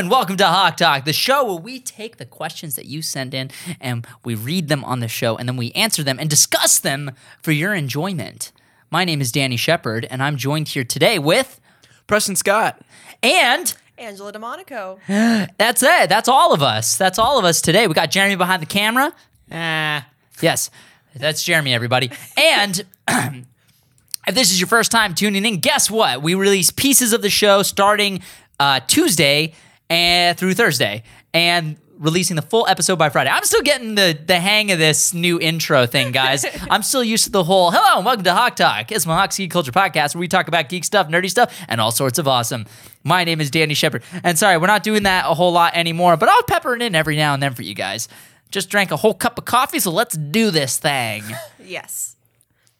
Hello and welcome to Hawk Talk, the show where we take the questions that you send in and we read them on the show and then we answer them and discuss them for your enjoyment. My name is Danny Shepard and I'm joined here today with Preston Scott. and Angela DeMonico. that's it. That's all of us. That's all of us today. We got Jeremy behind the camera. Ah, yes, that's Jeremy, everybody. And if this is your first time tuning in, guess what? We release pieces of the show starting uh, Tuesday and through Thursday, and releasing the full episode by Friday. I'm still getting the the hang of this new intro thing, guys. I'm still used to the whole hello and welcome to Hawk Talk. It's my Hawk Geek Culture podcast where we talk about geek stuff, nerdy stuff, and all sorts of awesome. My name is Danny Shepard, and sorry, we're not doing that a whole lot anymore, but I'll pepper it in every now and then for you guys. Just drank a whole cup of coffee, so let's do this thing. Yes.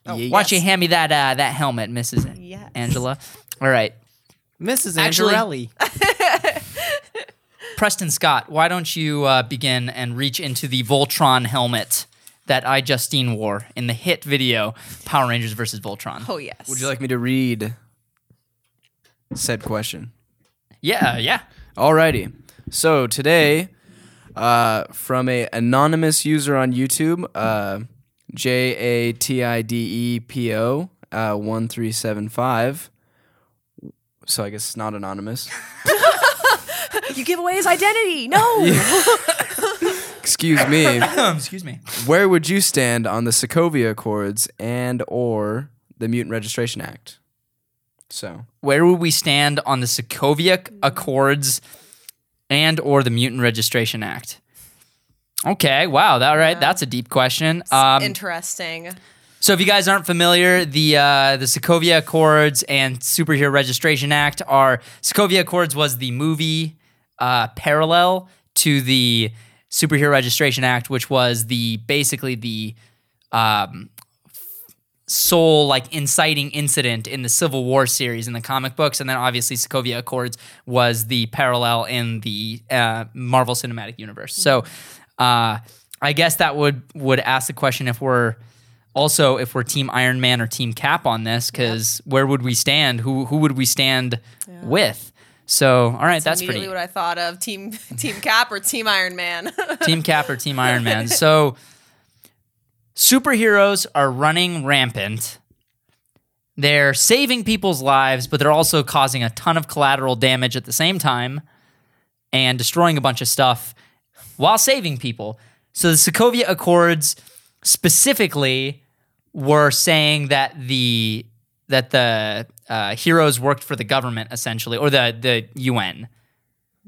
Yeah. Why don't you hand me that uh, that helmet, Mrs. Yes. Angela? All right. Mrs. Actually- Angelelli. Preston Scott, why don't you uh, begin and reach into the Voltron helmet that I Justine wore in the hit video Power Rangers versus Voltron? Oh yes. Would you like me to read said question? Yeah, yeah. Alrighty. So today, uh, from a anonymous user on YouTube, uh, J A T I D E P O uh, one three seven five. So I guess it's not anonymous. You give away his identity. No. Excuse me. Excuse me. Where would you stand on the Sokovia Accords and or the Mutant Registration Act? So Where would we stand on the Sokovia Accords and or the Mutant Registration Act? Okay, wow, that right. That's a deep question. Um, Interesting. So, if you guys aren't familiar, the uh, the Sokovia Accords and Superhero Registration Act are Sokovia Accords was the movie uh, parallel to the Superhero Registration Act, which was the basically the um, sole like inciting incident in the Civil War series in the comic books, and then obviously Sokovia Accords was the parallel in the uh, Marvel Cinematic Universe. So, uh, I guess that would would ask the question if we're also if we're Team Iron Man or Team Cap on this, because where would we stand? Who who would we stand with? So, all right, that's immediately pretty. what I thought of. Team Team Cap or Team Iron Man. Team Cap or Team Iron Man. So superheroes are running rampant. They're saving people's lives, but they're also causing a ton of collateral damage at the same time and destroying a bunch of stuff while saving people. So the Sokovia Accords specifically were saying that the that the uh, heroes worked for the government essentially, or the the UN.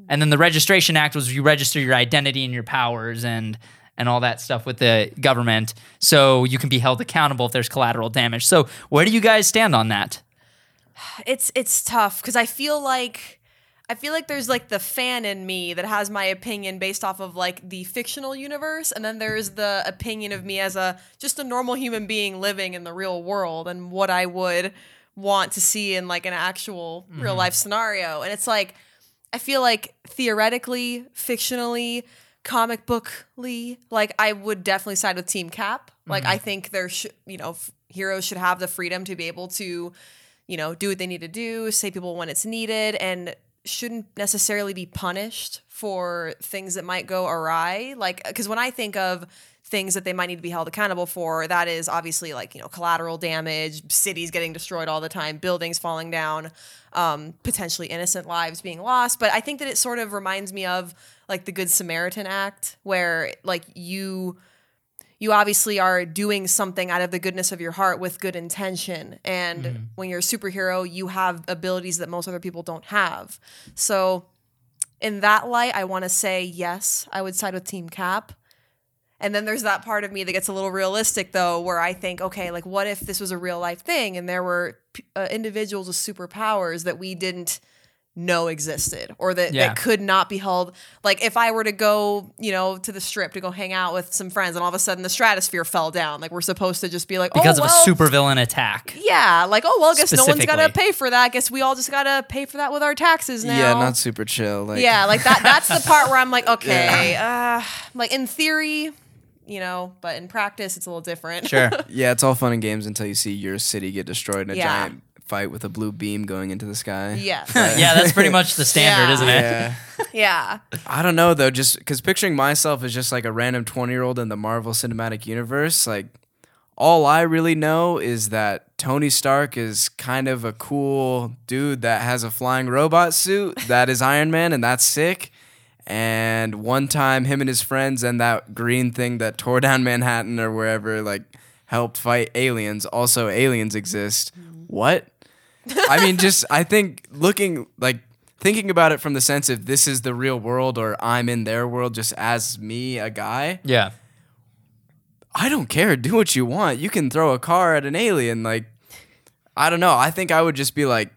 And then the Registration Act was you register your identity and your powers and and all that stuff with the government, so you can be held accountable if there's collateral damage. So where do you guys stand on that? it's it's tough because I feel like I feel like there's like the fan in me that has my opinion based off of like the fictional universe, and then there's the opinion of me as a just a normal human being living in the real world and what I would want to see in like an actual real mm-hmm. life scenario. And it's like I feel like theoretically, fictionally, comic bookly, like I would definitely side with Team Cap. Like I mm-hmm. think there should, you know, f- heroes should have the freedom to be able to, you know, do what they need to do, save people when it's needed, and shouldn't necessarily be punished for things that might go awry. Like, because when I think of things that they might need to be held accountable for, that is obviously like, you know, collateral damage, cities getting destroyed all the time, buildings falling down, um, potentially innocent lives being lost. But I think that it sort of reminds me of like the Good Samaritan Act, where like you you obviously are doing something out of the goodness of your heart with good intention. And when you're a superhero, you have abilities that most other people don't have. So, in that light, I want to say yes, I would side with Team Cap. And then there's that part of me that gets a little realistic, though, where I think, okay, like, what if this was a real life thing and there were uh, individuals with superpowers that we didn't know existed or that, Yeah. that could not be held? Like, if I were to go, you know, to the strip to go hang out with some friends and all of a sudden the stratosphere fell down, like, we're supposed to just be like, Because oh, of well, a supervillain attack. Yeah, like, oh, well, I guess no one's got to pay for that. Guess we all just got to pay for that with our taxes now. yeah, not super chill. Like Yeah, like that. That's the part where I'm like, okay, uh, like in theory, you know, but in practice, it's a little different. Sure. Yeah, it's all fun and games until you see your city get destroyed in a Yeah. giant fight with a blue beam going into the sky. Yes. yeah, that's pretty much the standard, Yeah. isn't it? Yeah. yeah. I don't know though, just because picturing myself as just like a random 20 year old in the Marvel Cinematic Universe, like all I really know is that Tony Stark is kind of a cool dude that has a flying robot suit that is Iron Man, and that's sick. And one time, him and his friends and that green thing that tore down Manhattan or wherever, like, helped fight aliens. Also, aliens exist. Mm-hmm. What? I mean, just I think looking like thinking about it from the sense of this is the real world or I'm in their world just as me, a guy. Yeah. I don't care. Do what you want. You can throw a car at an alien. Like, I don't know. I think I would just be like,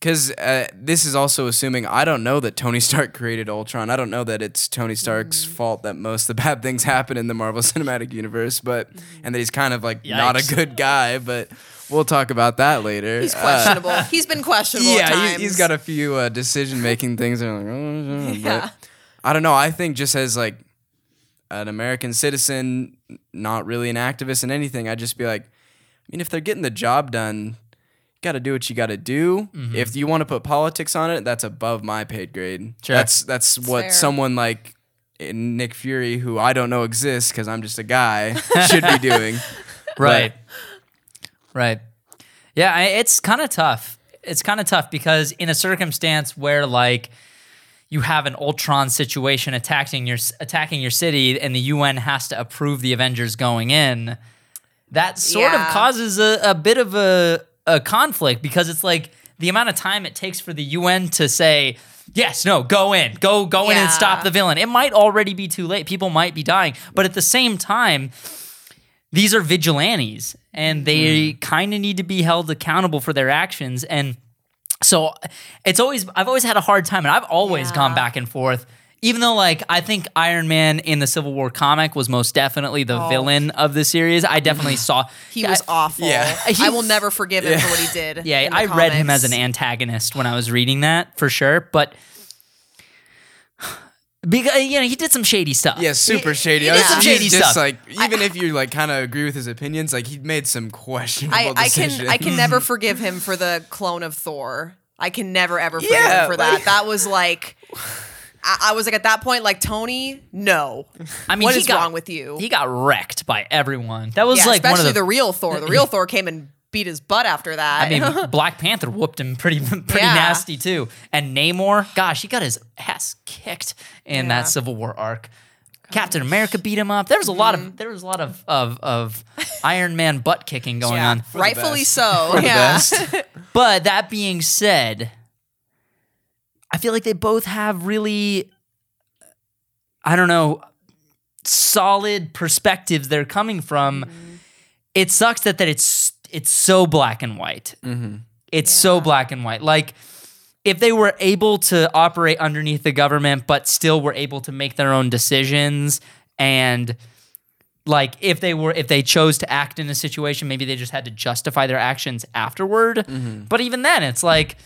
because uh, this is also assuming I don't know that Tony Stark created Ultron. I don't know that it's Tony Stark's fault that most of the bad things happen in the Marvel Cinematic Universe, but and that he's kind of like not a good guy. But we'll talk about that later. He's Uh, questionable. he's been questionable. at yeah, times. he, he's got a few uh, decision making things. That are like, oh, Yeah. but I don't know. I think just as like an American citizen, not really an activist in anything, I'd just be like, I mean, if they're getting the job done, you got to do what you got to do. Mm-hmm. If you want to put politics on it, that's above my paid grade. Sure. That's that's what fair. someone like Nick Fury, who I don't know exists because I'm just a guy, should be doing. Right. Right. Yeah, I, it's kind of tough. It's kind of tough because in a circumstance where like you have an Ultron situation attacking your attacking your city and the UN has to approve the Avengers going in, that sort of causes a, a bit of a, a conflict because it's like the amount of time it takes for the UN to say yes, no, go in, go go in and stop the villain. It might already be too late. People might be dying, but at the same time, these are vigilantes and they mm. kind of need to be held accountable for their actions and so it's always i've always had a hard time and i've always Yeah. gone back and forth even though like i think iron man in the civil war comic was most definitely the Oh. villain of the series i definitely saw He was awful. Yeah. He- I will never forgive him for what he did. yeah in the i read him as an antagonist when i was reading that for sure but because uh, you know he did some shady stuff Yeah, super shady. he did was some he's shady just stuff. like even if you like kind of agree with his opinions, like he made some questionable I, I decisions. can I can never forgive him for the clone of Thor. I can never ever forgive Yeah, him for that. like- that was like I, I was like at that point like Tony, no. i mean what he is got- wrong with you? he got wrecked by everyone that was yeah, like one especially of the, the real Thor. The real Thor came and beat his butt after that. I mean, Black Panther whooped him pretty pretty Yeah. nasty too. And Namor, gosh, he got his ass kicked in Yeah. that Civil War arc. Captain America beat him up. There was a lot Mm-hmm. of there was a lot of of, of Iron Man butt kicking going yeah, on. rightfully best. so. For the yeah. best. But that being said, I feel like they both have really I don't know solid perspectives they're coming from. Mm-hmm. It sucks that that it's it's so black and white. Mm-hmm. It's so black and white. Like if they were able to operate underneath the government but still were able to make their own decisions and like if they were if they chose to act in a situation maybe they just had to justify their actions afterward mm-hmm. but even then it's like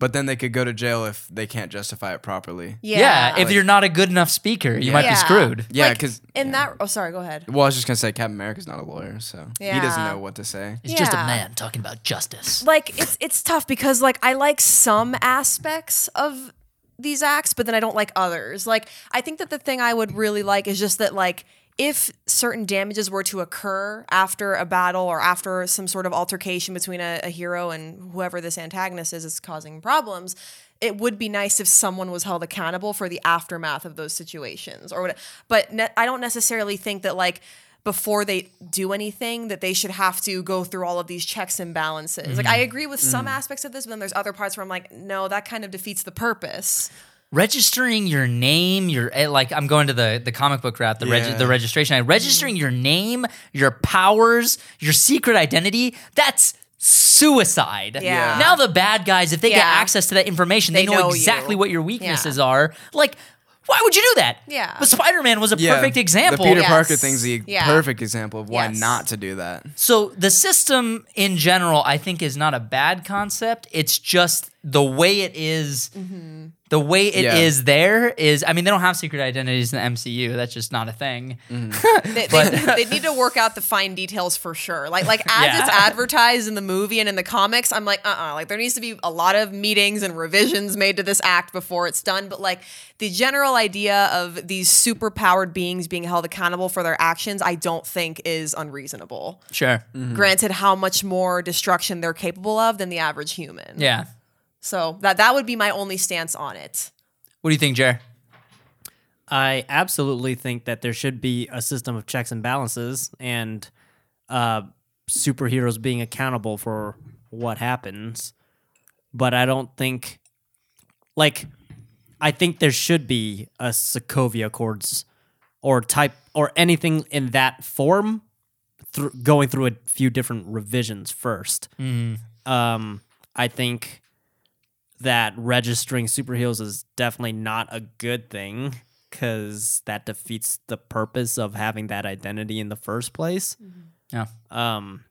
But then they could go to jail if they can't justify it properly. yeah, Yeah. if you're not a good enough speaker you might be Yeah. screwed Yeah, Like, because in that oh sorry, go ahead. well, I was just gonna say Captain America's not a lawyer, so he doesn't Yeah. know what to say. it's just a Yeah. man talking about justice like it's it's tough because like I like some aspects of these acts, but then I don't like others. Like I think that the thing I would really like is just that like if certain damages were to occur after a battle or after some sort of altercation between a, a hero and whoever this antagonist is is causing problems, it would be nice if someone was held accountable for the aftermath of those situations or what. But ne- I don't necessarily think that like before they do anything that they should have to go through all of these checks and balances. Like I mm-hmm. agree with some mm-hmm. aspects of this, but then there's other parts where I'm like, no, that kind of defeats the purpose. Registering your name, your eh, like I'm going to the the comic book route, the regi- the registration. I registering your name, your powers, your secret identity. That's suicide. Yeah. Now the bad guys, if they get access to that information, they, They know, know exactly you. what your weaknesses are. Like, why would you do that? Yeah. But Spider Man was a Yeah, perfect example. The Peter Yes. Parker thing's the Yeah. perfect example of why Yes. not to do that. So the system in general, I think, is not a bad concept. It's just the way it is the way it is Yeah. there is I mean they don't have secret identities in the MCU. That's just not a thing. They, they, they need to work out the fine details for sure. Like like as Yeah. it's advertised in the movie and in the comics, I'm like, uh uh Like there needs to be a lot of meetings and revisions made to this act before it's done. But like the general idea of these super powered beings being held accountable for their actions, I don't think is unreasonable. Sure. Granted, how much more destruction they're capable of than the average human. Yeah. So that that would be my only stance on it. What do you think, Jer? I absolutely think that there should be a system of checks and balances and uh, superheroes being accountable for what happens. But I don't think, like, I think there should be a Sokovia Accords or type or anything in that form thr going through a few different revisions 1st Um, I think that registering superheroes is definitely not a good thing because that defeats the purpose of having that identity in the first place. Yeah. Um,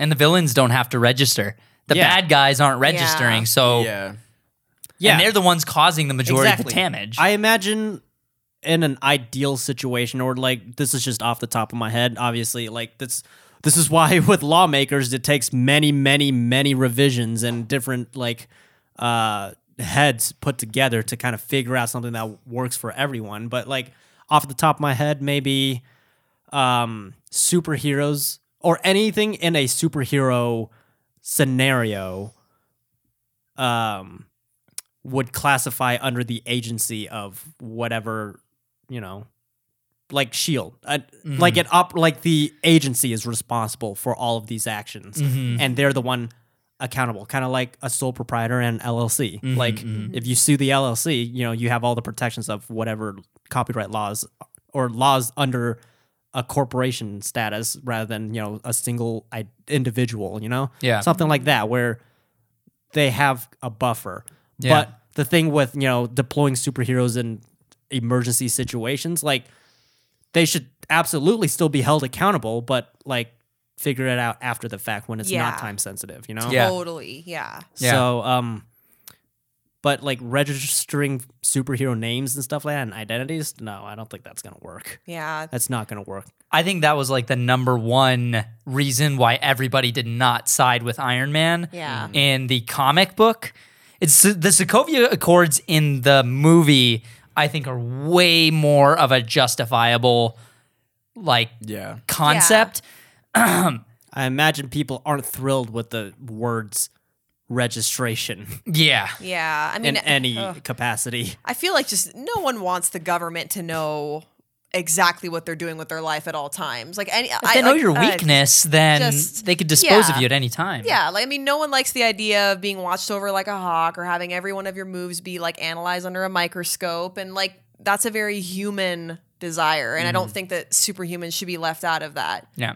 And the villains don't have to register. The Yeah. bad guys aren't registering, Yeah. so Yeah. yeah, and they're the ones causing the majority exactly. of the damage. I imagine in an ideal situation, or like this is just off the top of my head. Obviously, like this. This is why with lawmakers it takes many, many, many revisions and different like uh, heads put together to kind of figure out something that works for everyone. But like off the top of my head, maybe um, superheroes or anything in a superhero scenario um, would classify under the agency of whatever you know like shield uh, like it up like the agency is responsible for all of these actions. And they're the one accountable kind of like a sole proprietor and llc mm-hmm, like mm-hmm. if you sue the llc you know you have all the protections of whatever copyright laws or laws under a corporation status rather than you know a single individual you know Yeah. something like that where they have a buffer. Yeah. But the thing with, you know, deploying superheroes in emergency situations, like they should absolutely still be held accountable, but like figure it out after the fact when it's Yeah. not time sensitive, you know? Yeah. Totally. Yeah. Yeah. So, um, but like registering superhero names and stuff like that and identities, no, I don't think that's gonna work. Yeah. That's not gonna work. I think that was like the number one reason why everybody did not side with Iron Man. Yeah. In the comic book, it's the Sokovia Accords in the movie. I think are way more of a justifiable like Yeah. concept. I imagine people aren't thrilled with the words registration Yeah. Yeah. I mean, in any ugh. capacity. I feel like just no one wants the government to know exactly what they're doing with their life at all times. Like any, If I they know like, your uh, weakness, then just- they could dispose of you at any time. Yeah, like I mean, no one likes the idea of being watched over like a hawk or having every one of your moves be like analyzed under a microscope, and like that's a very human desire, and I don't think that superhumans should be left out of that. Yeah.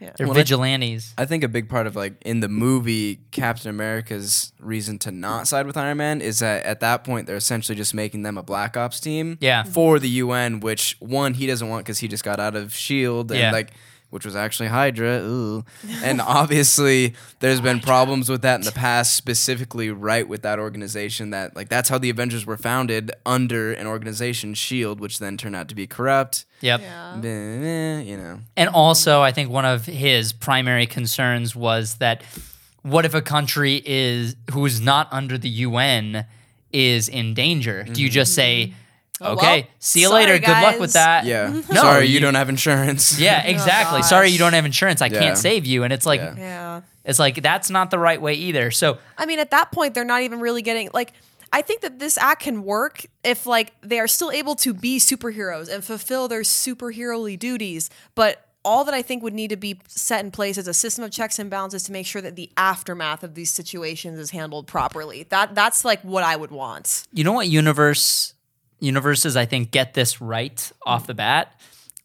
Yeah. They're Well, I- vigilantes. I think a big part of like in the movie Captain America's reason to not side with Iron Man is that at that point they're essentially just making them a Black Ops team Yeah. for the UN, which one he doesn't want because he just got out of Shield and Yeah. like which was actually Hydra. Ooh. And obviously there's been problems with that in the past, specifically right with that organization that like that's how the Avengers were founded under an organization, Shield, which then turned out to be corrupt. Yep. Yeah. You know. And also, I think one of his primary concerns was that what if a country is who's not under the UN is in danger? Do you just say, mm-hmm. Oh, "Okay, well, see you sorry, later. Good luck with that." Yeah. No, Sorry, you, you- don't have insurance. Yeah, oh, exactly. Sorry, you don't have insurance. I Yeah. can't save you. And it's like, Yeah. Yeah. it's like that's not the right way either. So I mean, at that point, they're not even really getting like. I think that this act can work if like they are still able to be superheroes and fulfill their superheroly duties, but all that I think would need to be set in place is a system of checks and balances to make sure that the aftermath of these situations is handled properly. That that's like what I would want. you know what universe universes I think get this right off the bat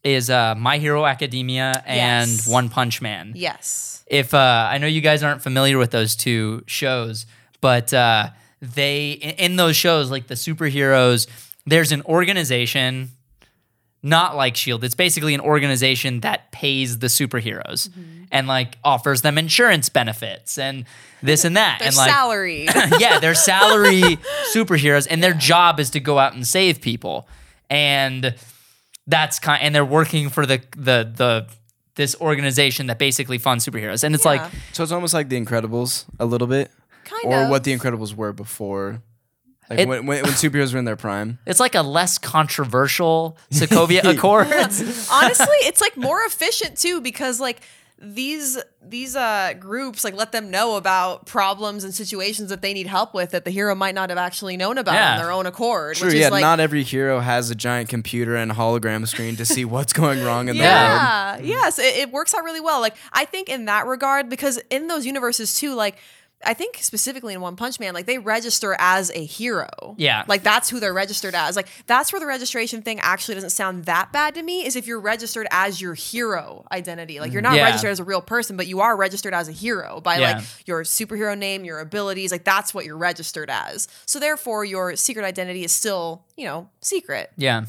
is uh, My Hero Academia and Yes. One Punch Man. Yes. if uh, I know you guys aren't familiar with those two shows, but uh, they in, in those shows, like the superheroes, there's an organization not like Shield. It's basically an organization that pays the superheroes mm-hmm. and like offers them insurance benefits and this and that Their and like salary. yeah, they're salary superheroes, and their job is to go out and save people, and that's kind. And they're working for the the the this organization that basically funds superheroes, and it's like So it's almost like The Incredibles a little bit, kind or of. what The Incredibles were before, like It- when, when when superheroes were in their prime. it's like a less controversial Sokovia Accords. honestly it's like more efficient too because like these these uh groups like let them know about problems and situations that they need help with that the hero might not have actually known about Yeah. on their own accord True, which yeah. like not every hero has a giant computer and hologram screen to see what's going wrong in the world. yeah yes it, it works out really well like i think in that regard because in those universes too like I think specifically in One Punch Man, like they register as a hero. Yeah. Like that's who they're registered as. Like that's where the registration thing actually doesn't sound that bad to me, is if you're registered as your hero identity. Like you're not Yeah. registered as a real person, but you are registered as a hero by Yeah. like your superhero name, your abilities. Like that's what you're registered as. So therefore your secret identity is still, you know, secret. yeah,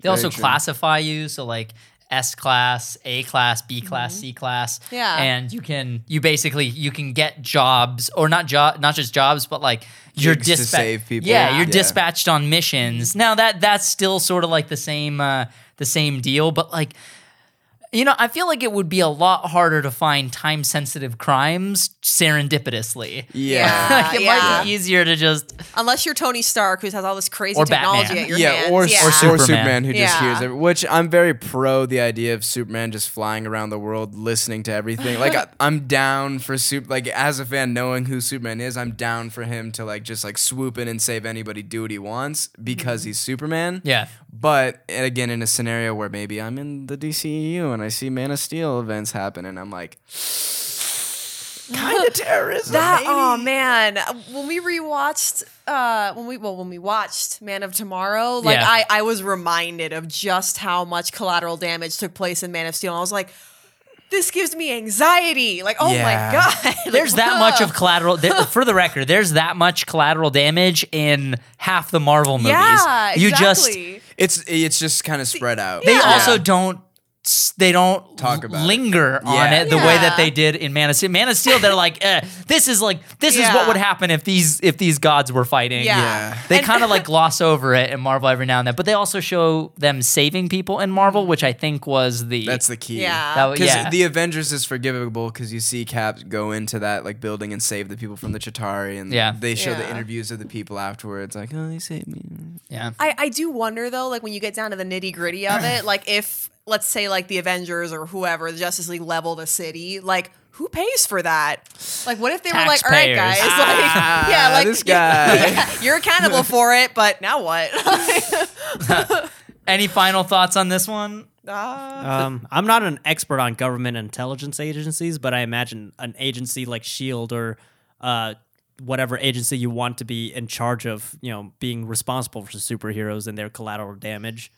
they also true. classify you. So like S class, A class, B class, C class. Mm-hmm. Yeah. and you can you basically you can get jobs or not job not just jobs, but like you're dispatched. Yeah, Yeah. you're Yeah. dispatched on missions. Now that that's still sort of like the same uh, the same deal, but like. You know, I feel like it would be a lot harder to find time sensitive crimes serendipitously. Yeah. like it yeah. might be easier to just Unless you're Tony Stark, who has all this crazy Or technology Batman. at your yeah, hands. or, yeah. or Superman. Superman. who just Yeah. hears it. Which I'm very pro the idea of Superman just flying around the world listening to everything. Like I, I'm down for super. Like as a fan, knowing who Superman is, I'm down for him to like just like swoop in and save anybody, do what he wants because Mm-hmm. he's Superman. yeah. But and again, in a scenario where maybe I'm in the DCEU and I see Man of Steel events happen, and I'm like, kind of terrorism. That maybe. oh man, when we rewatched uh when we well when we watched Man of Tomorrow, like Yeah. I I was reminded of just how much collateral damage took place in Man of Steel. And I was like, this gives me anxiety. Like oh Yeah. my god, Like, There's that much of collateral. There, for the record, there's that much collateral damage in half the Marvel movies. yeah, you just exactly. It's it's just kind of spread out. they Yeah. also don't they don't Talk about it. linger on Yeah. it the way that they did in Man of Steel. Man of Steel, they're like, eh, this is like this is what would happen if these if these gods were fighting. Yeah. Yeah. They kind of like gloss over it in Marvel every now and then, but they also show them saving people in Marvel, which I think was the That's the key. Yeah. that, was- Because yeah. the Avengers is forgivable because you see Cap go into that like building and save the people from the Chitauri, and Yeah. they show the interviews of the people afterwards, like, oh, they saved me. yeah. I, I do wonder though, like when you get down to the nitty gritty of it, like if let's say like the Avengers or whoever, the Justice League level the city, like who pays for that? Like what if they were like, all right, guys, Taxpayers. like yeah, like this guy. yeah, you're accountable for it, but now what? Any final thoughts on this one? Ah. Um, I'm not an expert on government intelligence agencies, but I imagine an agency like Shield or uh, whatever agency you want to be in charge of, you know, being responsible for superheroes and their collateral damage,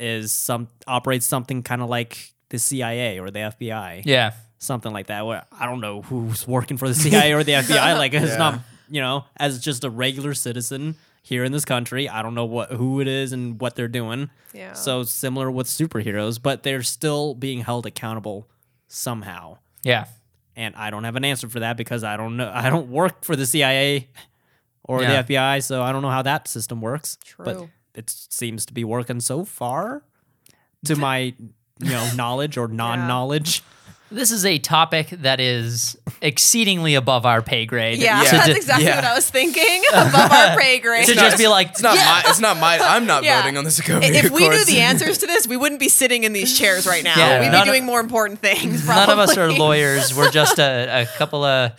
is some operates something kind of like the CIA or the FBI, Yeah. something like that. Where I don't know who's working for the CIA or the FBI. Like it's Yeah. not, you know, as just a regular citizen here in this country, I don't know what who it is and what they're doing. Yeah. So similar with superheroes, but they're still being held accountable somehow. Yeah. And I don't have an answer for that because I don't know. I don't work for the CIA or Yeah. the FBI, so I don't know how that system works. True. But it seems to be working so far, to my you know knowledge or non-knowledge. This is a topic that is exceedingly above our pay grade. yeah, To that's exactly yeah. what I was thinking above our pay grade. to just be like, It's not my. It's not my. I'm not Yeah. voting on the Sokovia if we knew the answers to this, we wouldn't be sitting in these chairs right now. Yeah, We'd none be of- doing more important things. none of us are lawyers. We're just a, a couple of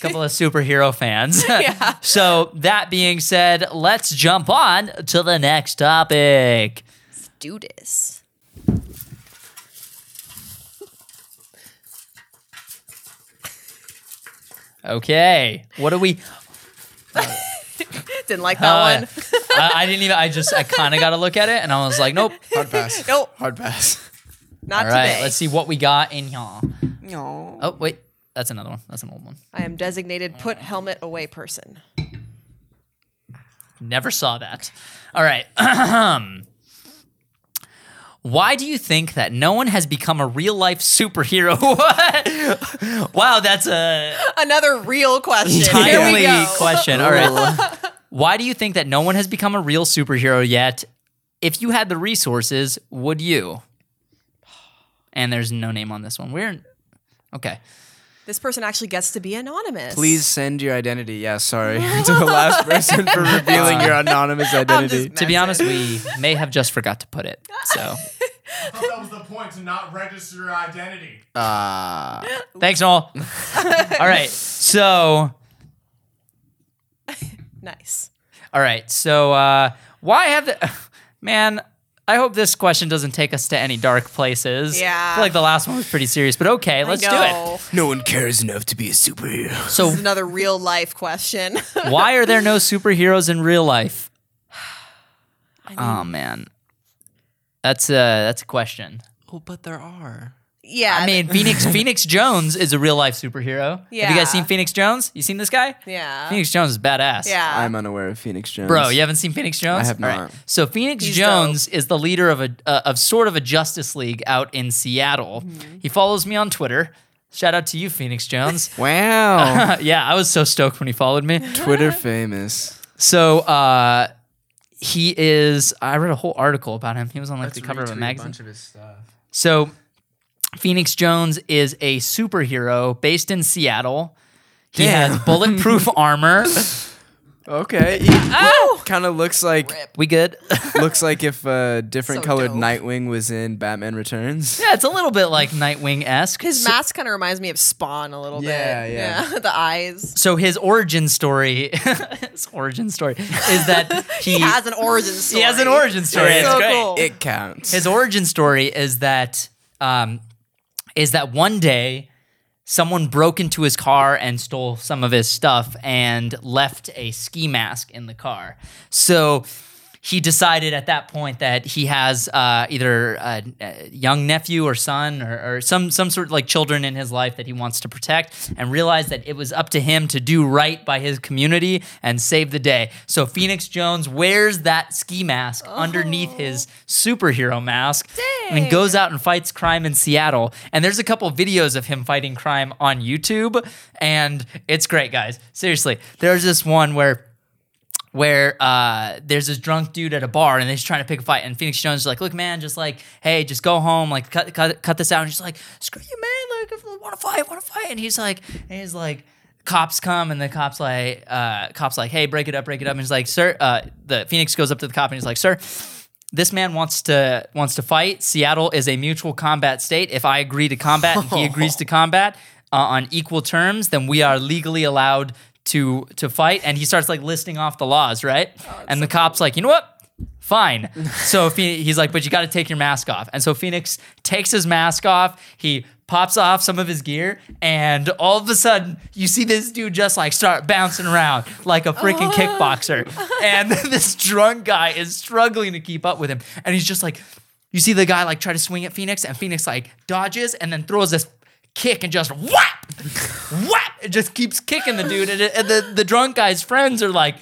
couple of superhero fans. Yeah. so that being said, let's jump on to the next topic. Let's do this. Okay, what do we? Didn't like that Uh, one. I, I didn't even. I just. I kind of got to look at it, and I was like, nope. hard pass. Nope. Hard pass. Not All right, today. let's see what we got in here. No. Oh wait, that's another one. That's an old one. I am designated put helmet away person. Never saw that. All right. Why do you think that no one has become a real life superhero? What? wow, that's a Another real question. Timely question. All right. Why do you think that no one has become a real superhero yet? If you had the resources, would you? And there's no name on this one. We're okay. This person actually gets to be anonymous. Please send your identity. Yeah, sorry to the last person for revealing your anonymous identity. To be honest, we may have just forgot to put it. So I thought that was the point to not register your identity. Ah, thanks, Noel. All right. So Nice. all right. So uh, why have the man? I hope this question doesn't take us to any dark places. Yeah. I feel like the last one was pretty serious, but okay, let's do it. no one cares enough to be a superhero. So This is another real life question. why are there no superheroes in real life? oh man, that's a that's a question. Oh, but there are. Yeah. I mean, Phoenix Phoenix Jones is a real life superhero. Have you guys seen Phoenix Jones? You seen this guy? yeah. Phoenix Jones is badass. Yeah. I'm unaware of Phoenix Jones. Bro, you haven't seen Phoenix Jones? I have All not. So Phoenix He's Jones is the leader of a uh, of sort of a Justice League out in Seattle. Mm-hmm. He follows me on Twitter. Shout out to you, Phoenix Jones. Wow. yeah, I was so stoked when he followed me. Twitter famous. So uh, he is. I read a whole article about him. He was on like the cover of a magazine. A bunch of his stuff. So Phoenix Jones is a superhero based in Seattle. He Damn. has bulletproof armor. Okay. kind of looks like We good? looks like if a different So colored dope. Nightwing was in Batman Returns. yeah, it's a little bit like Nightwing esque. His mask kind of reminds me of Spawn a little Yeah, bit. yeah. the eyes. so his origin story, his origin story is that he, He has an origin story. he has an origin story. It's It's so great. cool. It counts. His origin story is that um, is that one day someone broke into his car and stole some of his stuff and left a ski mask in the car. So he decided at that point that he has uh, either a, a young nephew or son or, or some some sort of like children in his life that he wants to protect and realized that it was up to him to do right by his community and save the day. So Phoenix Jones wears that ski mask underneath his superhero mask and goes out and fights crime in Seattle. And there's a couple videos of him fighting crime on YouTube and it's great guys. Seriously. There's this one where where uh, there's this drunk dude at a bar and he's trying to pick a fight, and Phoenix Jones is like, "Look, man, just like, hey, just go home, like, cut, cut, cut this out." And she's like, "Screw you, man! Like, if I want to fight, want to fight." And he's like, and he's like, cops come, and the cops like, uh, cops like, "Hey, break it up, break it up." And he's like, "Sir," uh, the Phoenix goes up to the cop and he's like, "Sir." This man wants to wants to fight. Seattle is a mutual combat state. If I agree to combat and he agrees to combat uh, on equal terms, then we are legally allowed to to fight. And he starts like listing off the laws, right? Oh, and the cops like, you know what? Fine. so Phoe- he's like, but you got to take your mask off. And so Phoenix takes his mask off. He pops off some of his gear, and all of a sudden, you see this dude just like start bouncing around like a freaking kickboxer. And this drunk guy is struggling to keep up with him. And he's just like, you see the guy like try to swing at Phoenix, and Phoenix like dodges and then throws this kick and just whap, whap. It just keeps kicking the dude. And, it- and the, the drunk guy's friends are like,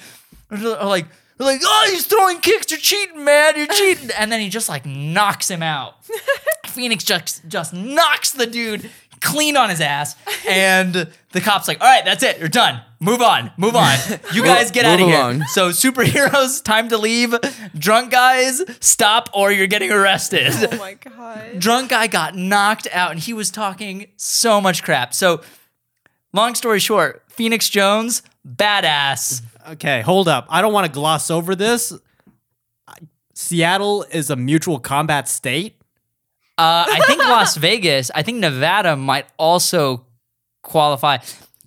are like, are like, oh, he's throwing kicks. You're cheating, man. You're cheating. And then he just like knocks him out. Phoenix just just knocks the dude clean on his ass, and the cops like, all right, that's it. You're done. Move on. Move on. You guys get out of here. along. So superheroes, time to leave. Drunk guys, stop, or you're getting arrested. Oh my god. Drunk guy got knocked out, and he was talking so much crap. So, long story short, Phoenix Jones, badass. Okay, hold up. I don't want to gloss over this. Seattle is a mutual combat state. Uh, I think Las Vegas, I think Nevada might also qualify.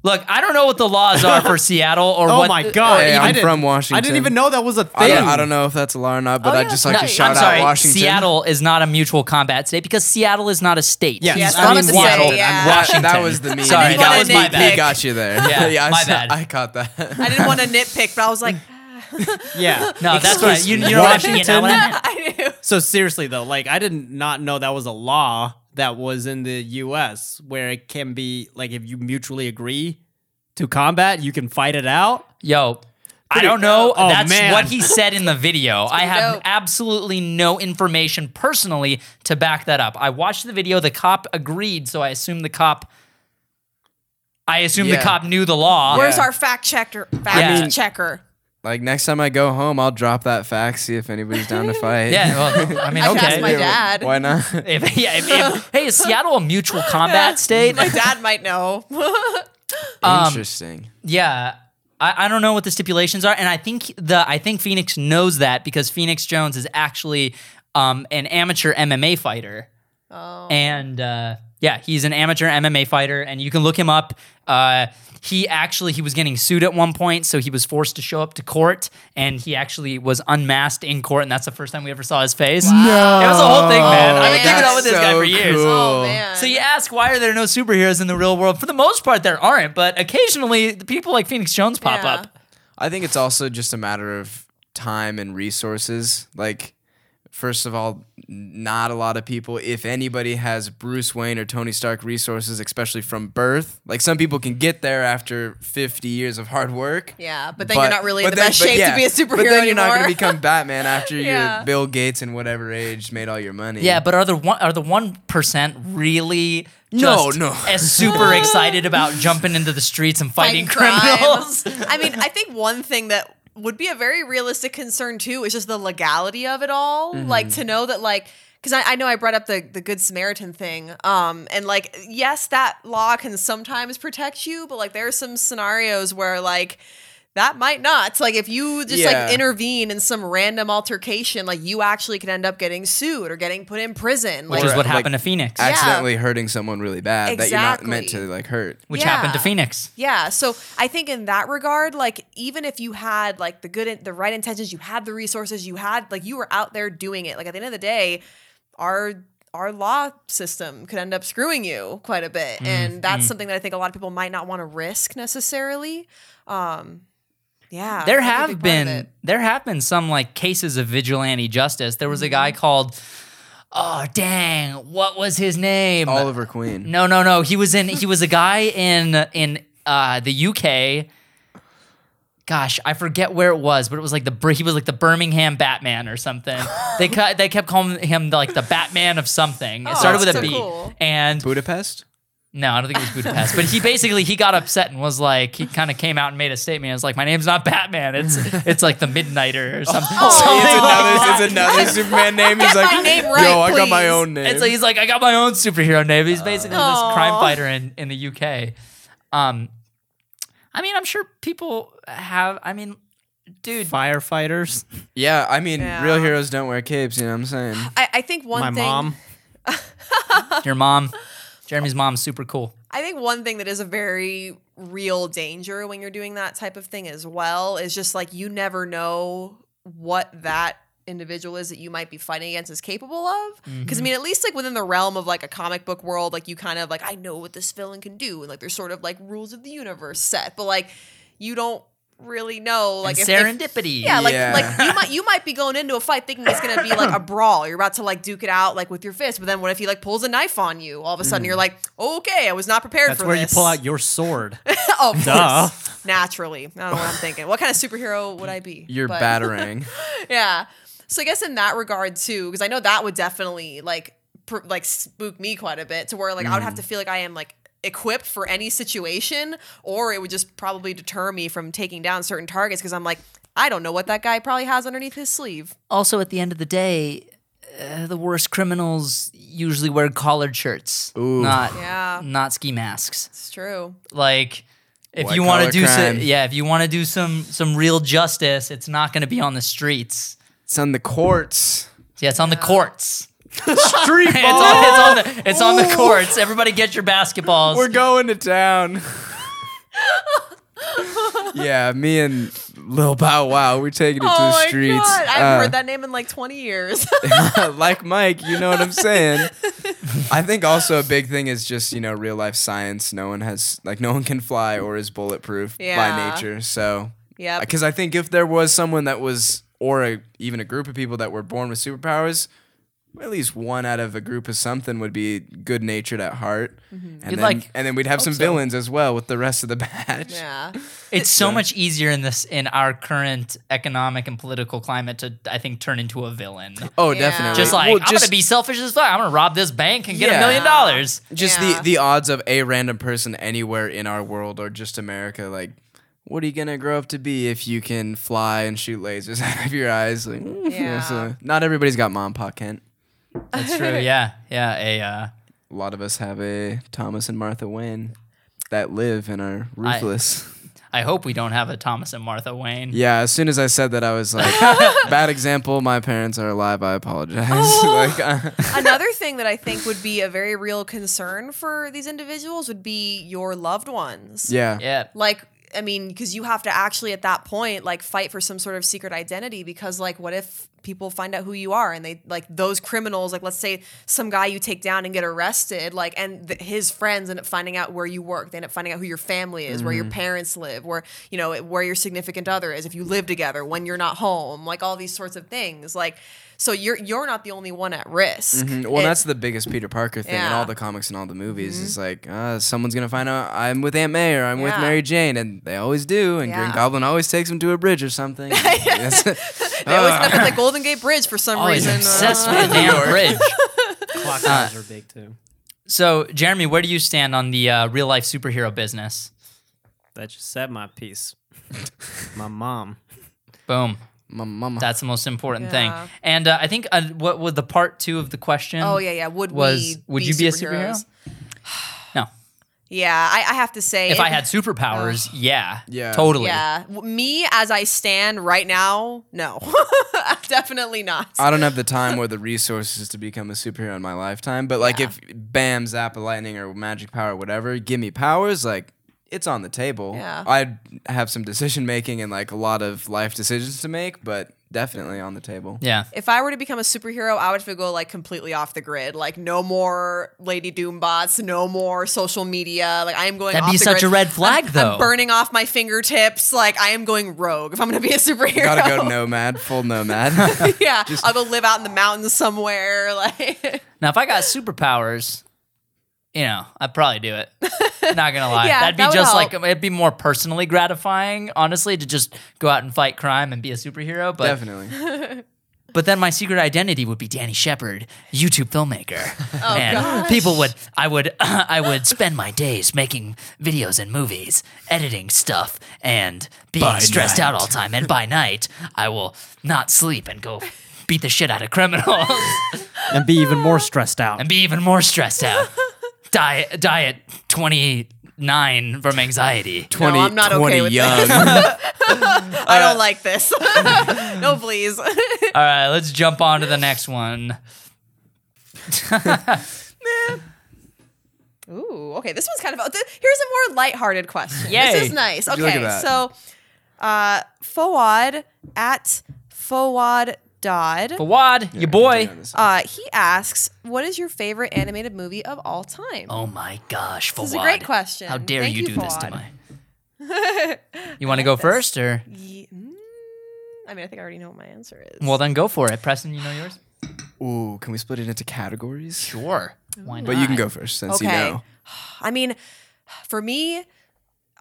Look, I don't know what the laws are for Seattle or Oh what. my god! Hey, I I'm didn't- from Washington. I didn't even know that was a thing. I don't, I don't know if that's a law or not, but Oh, I'd just like no, to shout I'm sorry, out Washington. Seattle is not a mutual combat state because Seattle is not a state. Yeah, Yes, I I mean, was about Seattle, say, yeah. That, Washington. that was the meme. Sorry, that was he- my He bad. got you there. Yeah, I my saw- bad. I caught that. I didn't want to nitpick, but I was like, Yeah. No, that's right. You, you know what I mean? You know what I knew. So seriously though, like I did not know that was a law that was in the US where it can be like if you mutually agree to combat, you can fight it out. Yo, I don't know. Oh, That's man. what he said in the video. I have dope. absolutely no information personally to back that up. I watched the video. The cop agreed, so I assume the cop. I assume the cop knew the law. Where's Yeah. our fact checker? Fact Yeah. checker. Like next time I go home, I'll drop that fax. see if anybody's down to fight. Yeah, well, I mean, I can ask okay. my dad. Why not? If, yeah, if, if- hey, is Seattle a mutual combat state? My dad might know. Um, Interesting. Yeah. I, I don't know what the stipulations are, and I think the I think Phoenix knows that because Phoenix Jones is actually um, an amateur MMA fighter, oh. and uh, yeah, he's an amateur MMA fighter, and you can look him up. Uh, he actually he was getting sued at one point, so he was forced to show up to court, and he actually was unmasked in court, and that's the first time we ever saw his face. No, it was a whole thing, man. I've been keeping up with this guy for years. cool. Oh man. So you ask, why are there no superheroes in the real world? For the most part, there aren't, but occasionally people like Phoenix Jones pop Yeah. up. I think it's also just a matter of time and resources. Like, first of all, not a lot of people, if anybody, has Bruce Wayne or Tony Stark resources, especially from birth. Like, some people can get there after 50 years of hard work. yeah, but then you're not really in the then- best shape yeah, to be a superhero But then you're not going to become Batman after Yeah. you're Bill Gates and whatever age made all your money. Yeah, but are the one are the one percent really No, just no. as super excited about jumping into the streets and fighting criminals? I mean, I think one thing that would be a very realistic concern too is just the legality of it all. Mm-hmm. Like to know that like because I, I know I brought up the the Good Samaritan thing, um, and like yes, that law can sometimes protect you, but like there are some scenarios where like that might not. Like if you just Yeah. like intervene in some random altercation, like you actually could end up getting sued or getting put in prison. Which is what like, happened to Phoenix. accidentally hurting someone really bad that you're not meant to like hurt. which happened to Phoenix. Yeah, so I think in that regard, like even if you had like the good, the right intentions, you had the resources, you had like you were out there doing it. Like at the end of the day, our our law system could end up screwing you quite a bit, and that's something that I think a lot of people might not want to risk necessarily. Um, yeah, There that'd be have big part of been there have been some like cases of vigilante justice. There was a Mm-hmm. guy called Oh dang, what was his name? Oliver Queen. No, no, no. He was in. He was a guy in in uh, the UK. Gosh, I forget where it was, but it was like the he was like the Birmingham Batman or something. they cut. They kept calling him like the Batman of something. It Oh, started with a that's B. so cool. And Budapest? No, I don't think it was Budapest. but he basically he got upset and was like he kind of came out and made a statement. It was like my name's not Batman. It's it's like the Midnighter or something. Oh. something like another, that. it's another Superman name. He's like, my name right, yo, I got my please." own name. And so he's like, I got my own superhero name. He's basically this Aw. crime fighter in, in the UK. Um, I mean, I'm sure people have. I mean, dude, Firefighters. yeah, I mean, Yeah. real heroes don't wear capes. You know what I'm saying? I, I think one My thing. mom. your mom, Jeremy's mom's super cool. I think one thing that is a very real danger when you're doing that type of thing as well is just like you never know what that individual is that you might be fighting against is capable of. Because I mm-hmm. mean, at least like within the realm of like a comic book world, like you kind of like I know what this villain can do, and like there's sort of like rules of the universe set, but like you don't really know like and if, if- serendipity. yeah, like Yeah. like you might you might be going into a fight thinking it's gonna be like a brawl. You're about to like duke it out like with your fist, but then what if he like pulls a knife on you? All of a sudden you're like, okay, I was not prepared That's for where this. you pull out your sword. oh, of Duh. course. Naturally, I don't know what I'm thinking. What kind of superhero would I be? You're But- battering. yeah. So I guess in that regard too, because I know that would definitely like pr- like spook me quite a bit to where like I would Mm. have to feel like I am like equipped for any situation, or it would just probably deter me from taking down certain targets because I'm like I don't know what that guy probably has underneath his sleeve. Also, at the end of the day, uh, the worst criminals usually wear collared shirts, Ooh. not Yeah. not ski masks. It's true. Like. If White you want to collar do so, yeah, if you want to do some some real justice, it's not going to be on the streets. It's on the courts. Yeah, it's on the courts. Street It's on, it's on the it's on the courts. Everybody get your basketballs. We're going to town. yeah, me and Lil Bow Wow, we're taking it to oh the streets. god, I Uh, haven't heard that name in like 20 years. like Mike, you know what I'm saying? I think also a big thing is just, you know, real life science. No one has, like, no one can fly or is bulletproof by nature. So, Yep. because I think if there was someone that was, or a, even a group of people that were born with superpowers, at least one out of a group of something would be good natured at heart, mm-hmm. and You'd then like- and then we'd have some so. villains as well with the rest of the batch. Yeah. It's so much easier in this in our current economic and political climate to I think turn into a villain. Oh, Yeah. definitely. Just like Well, I'm gonna be selfish as fuck. I'm gonna rob this bank and get a Yeah. million dollars. just Yeah. the the odds of a random person anywhere in our world or just America, like. What are you gonna grow up to be if you can fly and shoot lasers out of your eyes? Like, Yeah. so not everybody's got mom, pa, Kent. That's true. Yeah, yeah. A uh, A lot of us have a Thomas and Martha Wayne that live and are ruthless. I hope we don't have a Thomas and Martha Wayne. yeah, as soon as I said that, I was like, bad example. My parents are alive. I apologize. like, uh, Another thing that I think would be a very real concern for these individuals would be your loved ones. yeah. Yeah. Like, I mean, because you have to actually at that point like fight for some sort of secret identity. Because like, what if people find out who you are and they like those criminals? Like, let's say some guy you take down and get arrested, like, and th- his friends end up finding out where you work. They end up finding out who your family is, where your mm-hmm. parents live, where you know where your significant other is, if you live together, when you're not home, like all these sorts of things. Like, so you're you're not the only one at risk. Mm, Well, It- that's the biggest Peter Parker thing in all the comics and all the movies. Is like, uh, someone's gonna find out I'm with Aunt May or I'm with Mary Jane, and they always do. And Green Goblin always takes them to a bridge or something. They always end up at the Golden Gate Bridge for some Always reason. obsessed Uh, with the bridge. Clock towers are big too. So, Jeremy, where do you stand on the uh, real life superhero business? That just said my piece. my mom. Boom. My mama. That's the most important Yeah. thing. And uh, I think uh, what was the part two of the question? Oh yeah, yeah. Would Was we would you be a superhero? No. Yeah, I, I have to say, If it- I had superpowers, yeah, Yeah. totally. yeah, me as I stand right now, no, definitely not. I don't have the time or the resources to become a superhero in my lifetime. But like, Yeah. if bam, zap of lightning or magic power, whatever, give me powers, like it's on the table. Yeah. I'd have some decision making and like a lot of life decisions to make, but definitely on the table. Yeah. If I were to become a superhero, I would have to go like completely off the grid. Like no more Lady Doombots, no more social media. Like I am going. That'd off be the such grid. a red flag, I'm, though. I'm burning off my fingertips. Like I am going rogue. If I'm going to be a superhero, Gotta go nomad, full nomad. yeah, I'll go live out in the mountains somewhere. Like Now, if I got superpowers, you know, I'd probably do it. Not gonna lie, Yeah, that'd be that just help. like it'd be more personally gratifying, honestly, to just go out and fight crime and be a superhero. But definitely. but then my secret identity would be Danny Shepard, YouTube filmmaker, Oh, and gosh. people would I would I would spend my days making videos and movies, editing stuff, and being By stressed out all the time. And by night, I will not sleep and go beat the shit out of criminals. And be even more stressed out. and be even more stressed out. Die, die at 29 from anxiety. 20, I'm not okay 20 with young. I don't like this. no, please. All right, let's jump on to the next one. Ooh, okay. This one's kind of. th- Here's a more lighthearted question. Yay. This is nice. What'd Okay, at so uh, Fawad at Fawad Dodd. Fawad, your boy. Uh, he asks, "What is your favorite animated movie of all time?" Oh my gosh, Fawad. This is a great question. How dare Thank you, you, do this to Fawad. my. You want to go first, or Ye- mm, I mean, I think I already know what my answer is. well, then go for it. Preston, you know yours. Ooh, can we split it into categories? Sure. Why not? But you can go first since you know. I mean, for me,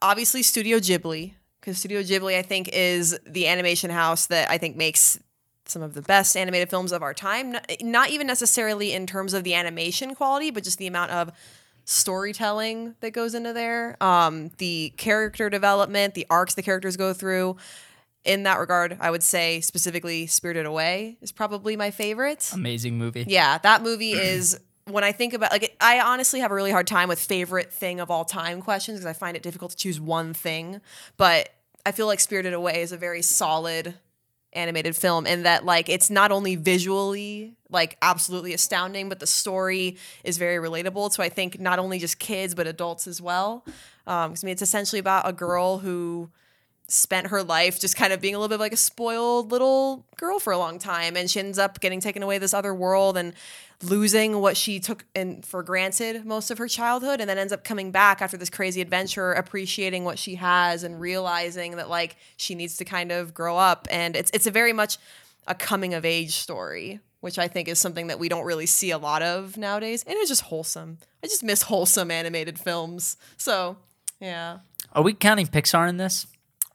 obviously Studio Ghibli, because Studio Ghibli, I think, is the animation house that I think makes some of the best animated films of our time. Not, even necessarily in terms of the animation quality, but just the amount of storytelling that goes into there, um, the character development, the arcs the characters go through. In that regard, I would say specifically Spirited Away is probably my favorite. Amazing movie. Yeah, that movie is when I think about like I honestly have a really hard time with favorite thing of all time questions because I find it difficult to choose one thing, but I feel like Spirited Away is a very solid animated film in that like it's not only visually like absolutely astounding but the story is very relatable to I think not only just kids but adults as well. Um 'cause, I mean it's essentially about a girl who spent her life just kind of being a little bit like a spoiled little girl for a long time and she ends up getting taken away this other world and losing what she took in for granted most of her childhood and then ends up coming back after this crazy adventure appreciating what she has and realizing that like she needs to kind of grow up and it's it's a very much a coming of age story which I think is something that we don't really see a lot of nowadays. And it's just wholesome. I just miss wholesome animated films. So, yeah. Are we counting Pixar in this?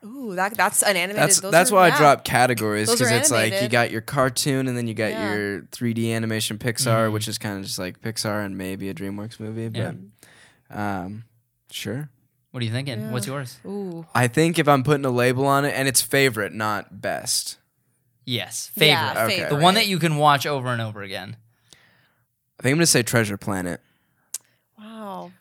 Ooh, that that's an animated. That's those that's are- why yeah. I drop categories because are it's like you got your cartoon and then you got Yeah. your 3D animation Pixar, which is kind of just like Pixar and maybe a DreamWorks movie. Yeah. But um, sure. What are you thinking? What's yours? Ooh, I think if I'm putting a label on it, and it's favorite, not best. Yes, favorite. Yeah, Okay. favorite. The one that you can watch over and over again. I think I'm gonna say Treasure Planet. Wow.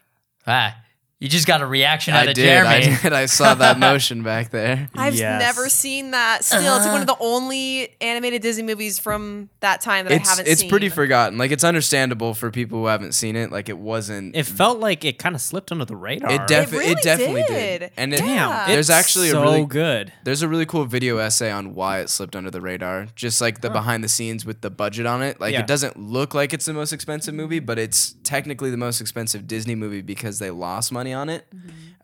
Ah, you just got a reaction out I of did, Jeremy. I did. I saw that motion back there. I've Yes. never seen that. Still, it's one of the uh-huh. only animated Disney movies from that time that I It's haven't it's seen. pretty forgotten. Like it's understandable for people who haven't seen it. Like it wasn't. It felt like it kind of slipped under the radar. It, def- It really definitely did. did. And it, Damn. there's It's actually so a really good. There's a really cool video essay on why it slipped under the radar. Just like the behind the scenes with the budget on it. Like Yeah. it doesn't look like it's the most expensive movie, but it's technically the most expensive Disney movie because they lost money on it.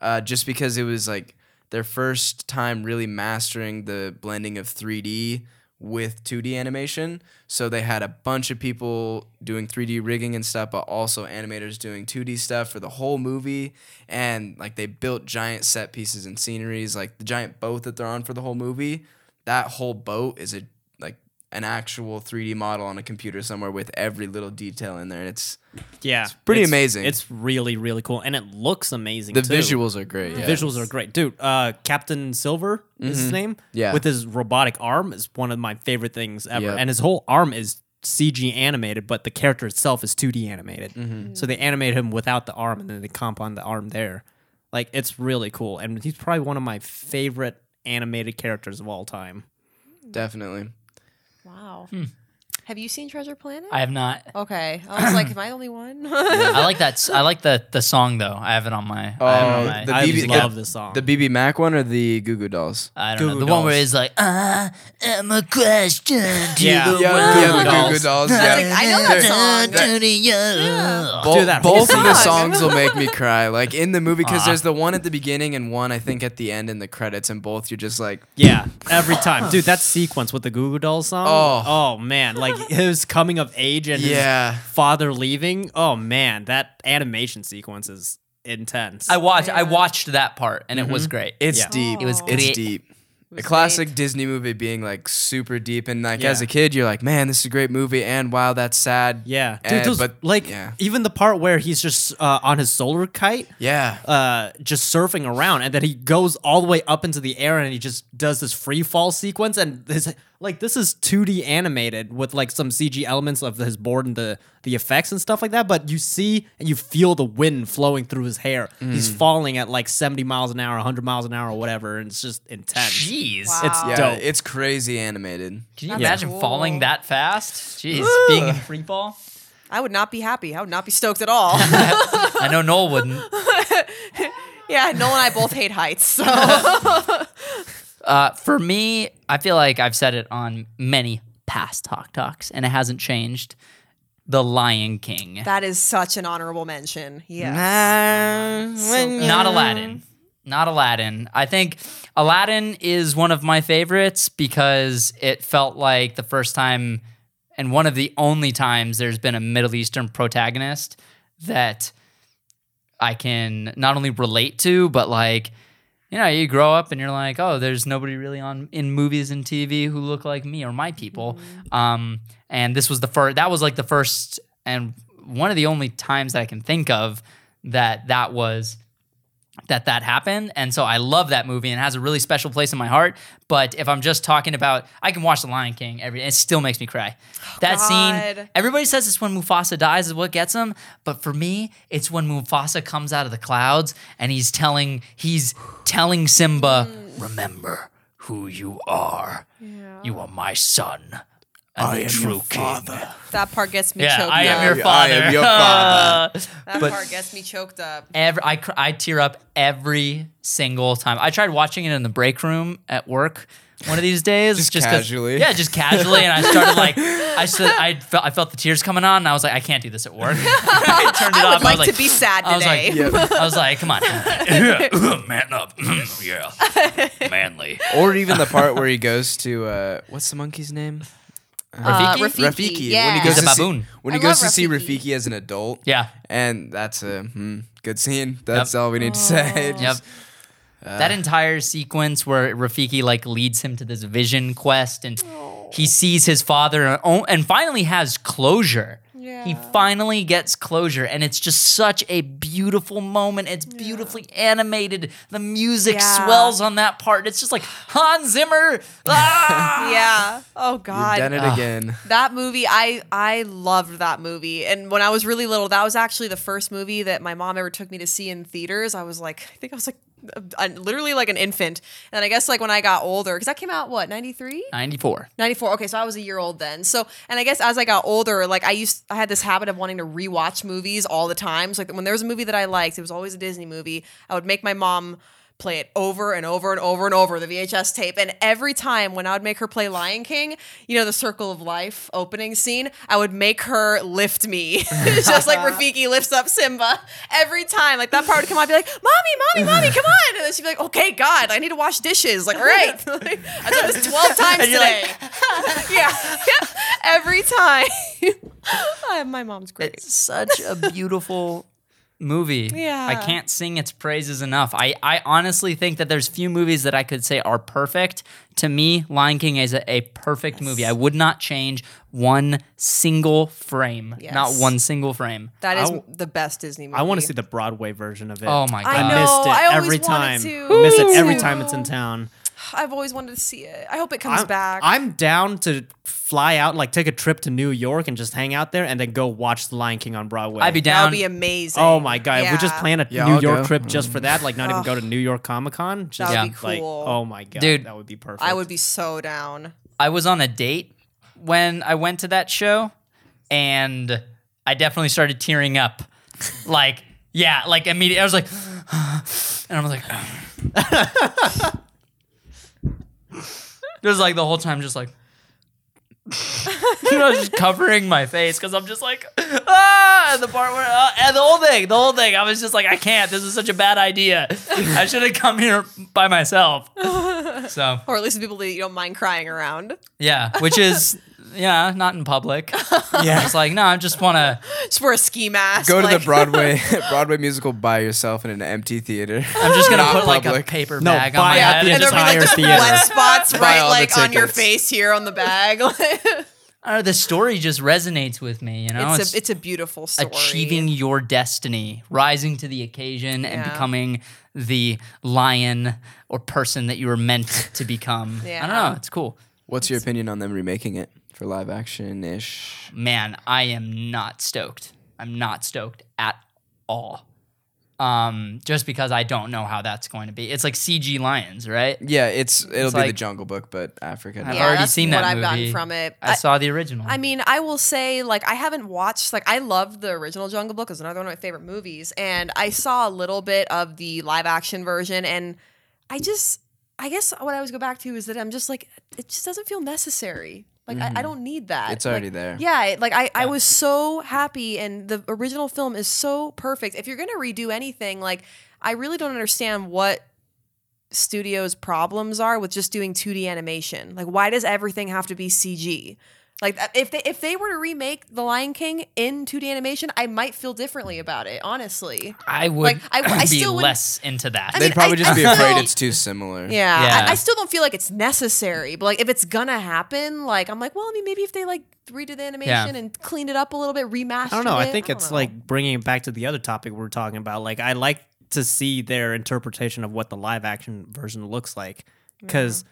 Uh, just because it was like their first time really mastering the blending of 3D with 2D animation. So they had a bunch of people doing 3D rigging and stuff, but also animators doing 2D stuff for the whole movie. And like they built giant set pieces and sceneries, like the giant boat that they're on for the whole movie. That whole boat is a an actual 3D model on a computer somewhere with every little detail in there. And it's Yeah, pretty amazing. It's really really cool, and it looks amazing. the too. visuals are great. The yeah. visuals are great, dude. Uh, Captain Silver is his name. Mm-hmm. Yeah. with his robotic arm is one of my favorite things ever, Yep. and his whole arm is CG animated, but the character itself is 2D animated. Mm-hmm. So they animate him without the arm, and then they comp on the arm there. Like it's really cool, and he's probably one of my favorite animated characters of all time. Definitely. Wow. Hmm. Have you seen Treasure Planet? I have not. okay. I was like, am I the only one? I like that. s- I like the the song though. I have it on my. I have it on Oh, my. the I BB love this song. The BB Mac one or the Goo Goo Dolls? I don't know. Goo Goo The one where Dolls. he's like, I am a question to Yeah. the Yeah, world. Goo Goo the Dolls. Goo Goo Dolls. I was Yeah. like, I know that song. To the young. Bo- Dude, that both whole of the songs will make me cry. Like in the movie, because Ah. there's the one at the beginning and one I think at the end in the credits, and both you're just like, Yeah, every time, dude. That sequence with the Goo Goo Dolls song. Oh. oh man, like his coming of age and Yeah. his father leaving. Oh man, that animation sequence is intense. I watched. I watched that part, and it was great. it's Yeah. deep. It was it's great. deep. A classic great. Disney movie being like super deep, and like Yeah. as a kid, you're like, man, this is a great movie, and wow, that's sad. yeah, dude. Eh, those, but like yeah. even the part where he's just uh, on his solar kite. Yeah. Uh, just surfing around, and then he goes all the way up into the air, and he just does this free fall sequence, and his like this is 2D animated with like some CG elements of his board and the the effects and stuff like that. But you see and you feel the wind flowing through his hair. He's Mm. falling at like 70 miles an hour, 100 miles an hour, or whatever, and it's just intense. Jeez. Wow. It's yeah, dope. it's crazy animated. Can you That's imagine cool. falling that fast? Jeez, being in free fall. I would not be happy. I would not be stoked at all. I know Noel wouldn't. yeah, Noel and I both hate heights. So Uh, for me, I feel like I've said it on many past Hawk Talks, and it hasn't changed. The Lion King, that is such an honorable mention. Yeah. not Aladdin. Not Aladdin. I think Aladdin is one of my favorites because it felt like the first time and one of the only times there's been a Middle Eastern protagonist that I can not only relate to, but like, you know, you grow up and you're like, oh, there's nobody really on in movies and TV who look like me or my people. Um, and this was the first. That was like the first and one of the only times that I can think of that that was that that happened. And so i love that movie and it has a really special place in my heart. But if i'm just talking about i can watch the lion king every it still makes me cry. Oh, that scene everybody says it's when mufasa dies is what gets him but for me it's when mufasa comes out of the clouds and he's telling he's telling simba mm. remember who you are. You are my son and the true king That part gets me yeah choked i am up. your I father am your father. that but- part gets me choked up. every I, cr- I tear up every single time. I tried watching it in the break room at work one of these days, Just 'cause- casually? yeah, just casually, and I started like I said I felt I felt the tears coming on, and I was like, I can't do this at work. I turned it I off. would like, was to be sad I was like, today. I was like, come on, man up, yeah, manly. Or even the part where he goes to uh, what's the monkey's name? Uh, Rafiki? Rafiki. Rafiki. Yeah. When he He's goes a to see- baboon. when he I goes love to see Rafiki. Rafiki as an adult. Yeah. And that's a hmm, good scene. That's all we need to say. Yep. that entire sequence where Rafiki like leads him to this vision quest and he sees his father and, oh, and finally has closure. He finally gets closure and it's just such a beautiful moment. It's beautifully animated. The music Yeah. swells on that part. It's just like Hans Zimmer. Ah! Yeah. Oh You've God. done it Ah. again. That movie, I I loved that movie. And when I was really little, that was actually the first movie that my mom ever took me to see in theaters. I was like, I think I was like, literally like an infant. And I guess like when I got older, because that came out what ninety three. 94. 94 okay so i was a year old then so and i guess as i got older like i used i had this habit of wanting to rewatch movies all the time so like when there was a movie that i liked it was always a disney movie i would make my mom play it over and over and over and over the vhs tape. And every time when i would make her play lion king you know the circle of life opening scene i would make her lift me. Just like rafiki lifts up simba. Every time like that part would come on i'd be like mommy mommy mommy come on! And then she'd be like okay god i need to wash dishes. Like all right Like, i did this 12 times today. like, yeah, yeah. Every time. My mom's great. It's such a beautiful movie. Yeah. I can't sing its praises enough. I, I honestly think that there's few movies that I could say are perfect. To me, Lion King is a, a perfect movie. I would not change one single frame. Not one single frame. That is I w- the best Disney movie. I want to see the Broadway version of it. Oh my god. I I missed it I always every time. to. Miss it every time it's in town. I've always wanted to see it. I hope it comes I'm, back. I'm down to fly out, like take a trip to New York and just hang out there, and then go watch The Lion King on Broadway. I'd be down. That'd be amazing. Oh my god! If we just Yeah. plan a Yeah, New I'll York go. trip just for that, like not even go to mm. New York Comic Con. Just That would be like, cool. oh my god, Dude. that would be perfect. I would be so down. I was on a date when I went to that show, and I definitely started tearing up. like, yeah, like immediately. I was like, and I was like, just like the whole time, just like. you know, just covering my face because I'm just like, ah, and the part where, uh, and the whole thing, the whole thing, I was just like, I can't. This is such a bad idea. I should have come here by myself. So Or at least people that you don't mind crying around. yeah, which is yeah, not in public. Yeah, it's like no, I just want to. Just wear a ski mask. Go to the Broadway Broadway musical by yourself in an empty theater. I'm just gonna Not put like a public. paper No, bag on buy my out head. the and there'll be like entire just theater. spots Buy right like on your face here on the bag. Uh, the story just resonates with me. You know, it's, a it's a beautiful story. achieving your destiny, rising to the occasion, and becoming the lion or person that you were meant to become. I don't know. It's cool. What's your opinion on them remaking it for live action ish? Man, I am not stoked. I'm not stoked at all. Um, just because I don't know how that's going to be. It's like CG lions, right? Yeah, it's it'll It's be the Jungle Book, but Africa. I've Yeah, already that's seen what that I've movie. gotten from it. I, I- saw the original. I mean, I will say, like, I haven't watched, like, I love the original Jungle Book. It's another one of my favorite movies. And I saw a little bit of the live action version. And I just, I guess what I always go back to is that I'm just like, it just doesn't feel necessary. Like, I, I mm-hmm. don't need that. It's already Like, there. Yeah. Like, I, I was so happy. And the original film is so perfect. If you're going to redo anything, like, I really don't understand what studios' problems are with just doing 2D animation. Like, why does everything have to be CG? Like, uh, if they if they were to remake The Lion King in 2D animation, I might feel differently about it. Honestly, I would like, I- I be still wouldn't- less into that. I They'd mean, probably just be I afraid it's too similar. yeah, Yeah. I, I still don't feel like it's necessary. But like, if it's gonna happen, like, I'm like, well, I mean, maybe if they like redid the animation and cleaned it up a little bit, remastered. It. I don't know. I think don't it's know. like bringing it back to the other topic we we're talking about. Like, I like to see their interpretation of what the live action version looks like because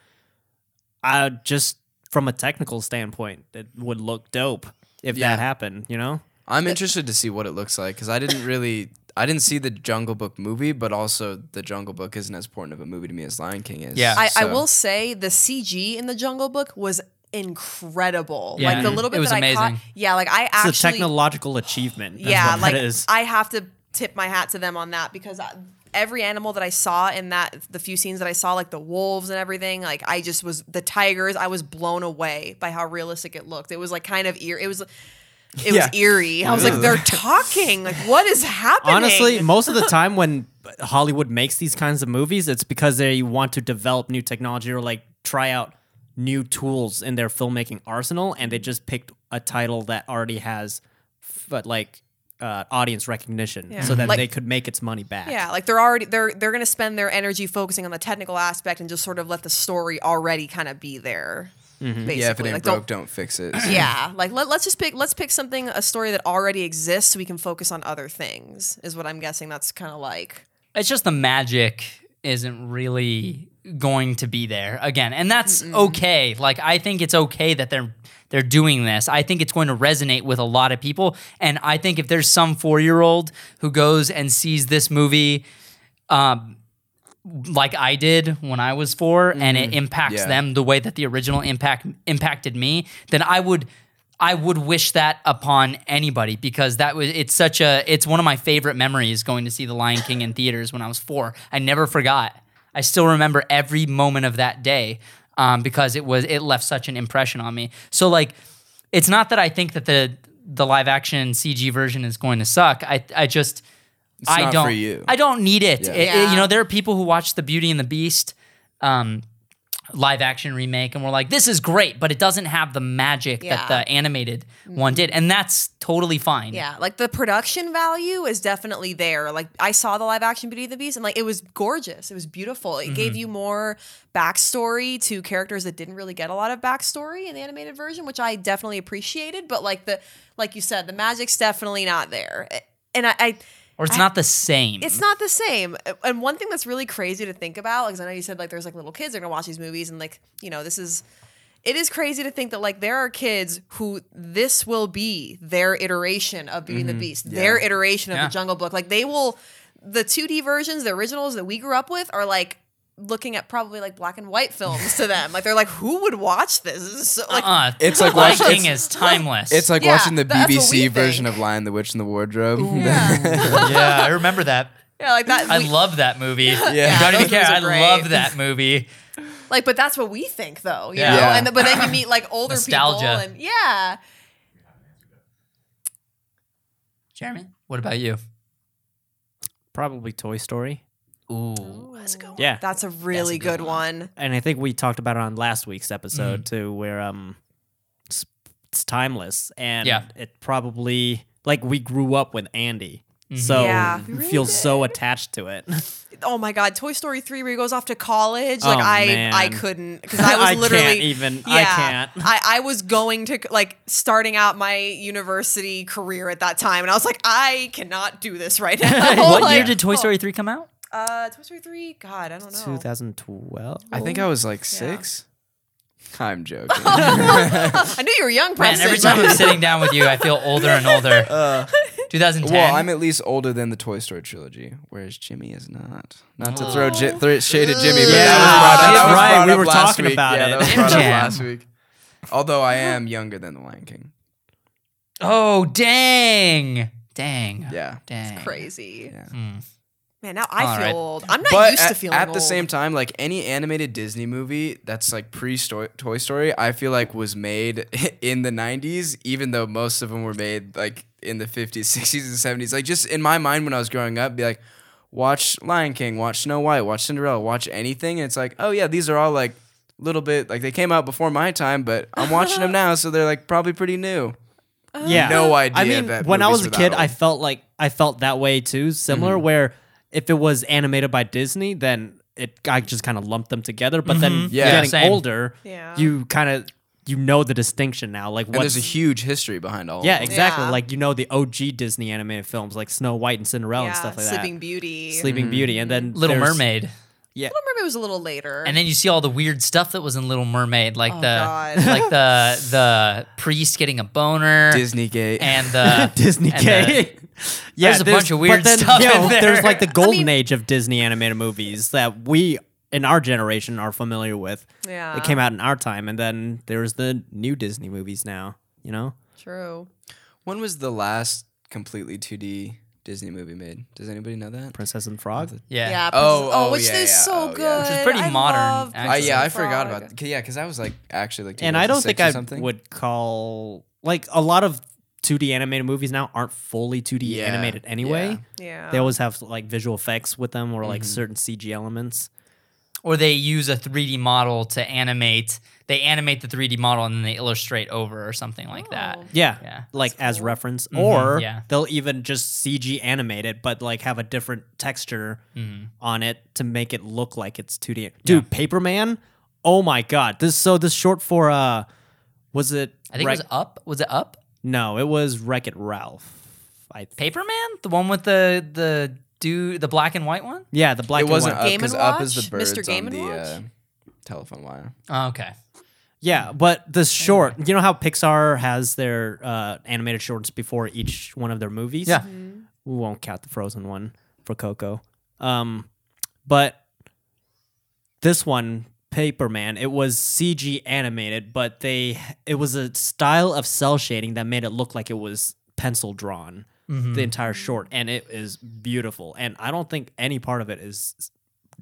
I just from a technical standpoint, it would look dope if Yeah. that happened. You know? I'm interested to see what it looks like because I didn't really, I didn't see the Jungle Book movie, but also the Jungle Book isn't as important of a movie to me as Lion King is. Yeah. I, I will say the CG in the Jungle Book was incredible. Yeah. like the little It bit was that I caught. amazing. Yeah, like I It's actually. a technological achievement. That's yeah, what like that is. I have to tip my hat to them on that because I, every animal that I saw in that the few scenes that I saw, like the wolves and everything, like I just was the tigers. I was blown away by how realistic it looked. It was like kind of eerie. It was. It Yeah. was eerie. I was like, they're talking. Like, what is happening? Honestly, most of the time when Hollywood makes these kinds of movies, it's because they want to develop new technology or like try out new tools in their filmmaking arsenal, and they just picked a title that already has, but like. Uh, audience recognition, Yeah. so that Like- they could make its money back. Yeah, like they're already they're they're gonna spend their energy focusing on the technical aspect and just sort of let the story already kind of be there. Basically, Yeah, if it ain't like, broke, don't fix it. yeah, like let, let's just pick let's pick something a story that already exists so we can focus on other things. Is what I'm guessing. That's kind of like it's just the magic isn't really going to be there again and that's okay like i think it's okay that they're they're doing this i think it's going to resonate with a lot of people and i think if there's some four-year-old who goes and sees this movie um like I did when I was 4 and it impacts Yeah. them the way that the original impact impacted me, then I would I would wish that upon anybody because that was it's such a it's one of my favorite memories going to see The Lion King in theaters when I was 4. I never forgot. I still remember every moment of that day um, because it was it left such an impression on me. So like it's not that I think that the the live action CG version is going to suck. I I just I not don't for you. I don't need it. Yeah. It- it- you know, there are people who watch the Beauty and the Beast um, live action remake and we're like, this is great, but it doesn't have the magic Yeah. that the animated one did, and that's totally fine. yeah, like the production value is definitely there. Like I saw the live action Beauty and the Beast and like it was gorgeous. It was beautiful. It gave mm-hmm. you more backstory to characters that didn't really get a lot of backstory in the animated version, which I definitely appreciated. But like the like you said, the magic's definitely not there. And I, I or it's not the same. It's not the same. And one thing that's really crazy to think about, because I know you said like there's like little kids that are gonna watch these movies, and like you know this is, it is crazy to think that like there are kids who this will be their iteration of Beauty and the mm-hmm. Beast, their iteration of Yeah. the Jungle Book. Like they will, the 2D versions, the originals that we grew up with, are like looking at probably like black and white films to them. Like they're like, who would watch this? This so, like. uh, It's like Lion watching- King is timeless. It's like Yeah, watching the that's what we BBC version think. of Lion, the Witch, and the Wardrobe. yeah, I remember that. yeah, like that. I we- love that movie. Yeah. I don't even care. I love that movie. Like, but that's what we think, though. You Yeah. know, Yeah. and but then you meet like older Nostalgia. people, and yeah, Jeremy, what about you? Probably Toy Story. Ooh, that's a good one. Yeah. that's a really good good, one. and I think we talked about it on last week's episode mm-hmm. too, where um, it's, it's timeless, and Yeah. it probably like we grew up with Andy, mm-hmm. so Yeah, we we really feel so attached to it. Oh my god, Toy Story three, where he goes off to college. Like Oh, I, man. I couldn't because I was I can't literally even- I can't. I, I was going to like starting out my university career at that time, and I was like, I cannot do this right now. what Like, year did Toy oh, Story three come out? Uh, Toy Story three. God, I don't know. 2012. I think I was like six. I'm joking. I knew you were a young Man, person. every time I'm sitting down with you, I feel older and older. 2010. well, I'm at least older than the Toy Story trilogy, whereas Jimmy is not. Not to throw j- th- shade at Jimmy, but Yeah, that was brought, that's that was right, brought we up were last talking week. about yeah, it. That was brought up Jam. last week. Although I am younger than the Lion King. oh, dang. Dang. Yeah. Dang. Crazy. Yeah. Man, now I All feel right. old. I'm not But used at, to feeling old. at the old. same time, like any animated Disney movie that's like pre Toy Story, I feel like was made in the 90s, even though most of them were made like in the 50s, 60s, and 70s. Like just in my mind when I was growing up, be like, watch Lion King, watch Snow White, watch Cinderella, watch anything. And it's like, oh yeah, these are all like little bit like they came out before my time, but I'm watching them now, so they're like probably pretty new. yeah, No idea I mean, that when I was a kid, old. I felt like I felt that way too. Similar, Mm-hmm. where if it was animated by Disney, then it I just kind of lumped them together. But then Mm-hmm. Yeah. getting Same. older, Yeah. you kind of you know the distinction now. Like And what's there's a huge history behind all yeah, of them. exactly. Yeah. Like you know the OG Disney animated films like Snow White and Cinderella yeah, and stuff like that. Sleeping that. Beauty. Sleeping Beauty, and then Little there's- Mermaid. Yeah, Little Mermaid was a little later. And then you see all the weird stuff that was in Little Mermaid, like Oh, the God. like the the priest getting a boner Disney Gate. and the Disney and the- yeah, There's a bunch of weird then, stuff you know, in there. There's like the golden mean- age of Disney animated movies that we in our generation are familiar with. Yeah. it came out in our time, and then there's the new Disney movies now. You know, True. When was the last completely 2D Disney movie made? Does anybody know that? Princess and Frog. yeah. Yeah. Oh, Princess- oh, which yeah, is yeah. so Oh, yeah. good. Which is pretty I modern. Uh, yeah, I and forgot Frog. about. Yeah, because I was like actually like. and I don't think I something. would call like a lot of 2D animated movies now aren't fully 2D Yeah, animated anyway. yeah. Yeah. They always have like visual effects with them or Mm-hmm. like certain CG elements. or they use a 3D model to animate. They animate the 3D model and then they illustrate over or something like that. Yeah, Yeah. like as reference, or yeah. they'll even just CG animate it, but like have a different texture on it to make it look like it's 2D. Dude, Paperman, oh my god, this so this short for uh, was it? I think Wreck- it was up. Was it up? no, it was Wreck It Ralph. I think. Paperman, the one with the the dude, the black and white one. Yeah, the black it and wasn't white. up Game because up is the birds Mr. Game on and the Watch? uh, telephone wire. Oh, okay. Yeah, but the short, you know how Pixar has their uh, animated shorts before each one of their movies? Yeah. We won't count the Frozen one for Coco. Um, but this one, Paperman, it was CG animated, but they it was a style of cel shading that made it look like it was pencil drawn the entire short, and it is beautiful. And I don't think any part of it is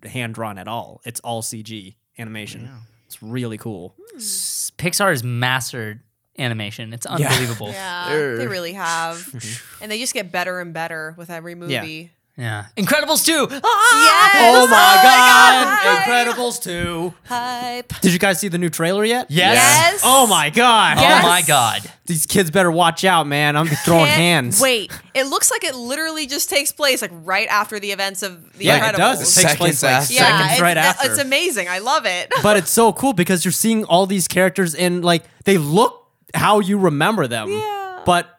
hand drawn at all. It's all CG animation. It's really cool. Hmm. S- Pixar has mastered animation. It's unbelievable. Yeah, They're- they really have, and they just get better and better with every movie. Yeah. Incredibles 2. Yes! Ah! Oh, oh my god! God! Incredibles 2. Hype. Did you guys see the new trailer yet? Yes. Yes. Oh my god. Oh yes. Oh my god. These kids better watch out, man. I'm throwing Can't hands. Wait, it looks like it literally just takes place like right after the events of the Yeah, Incredibles. it does. It takes Seconds place like after. yeah, seconds it's, right after. it's amazing. I love it. but it's so cool because you're seeing all these characters in like they look how you remember them. Yeah. But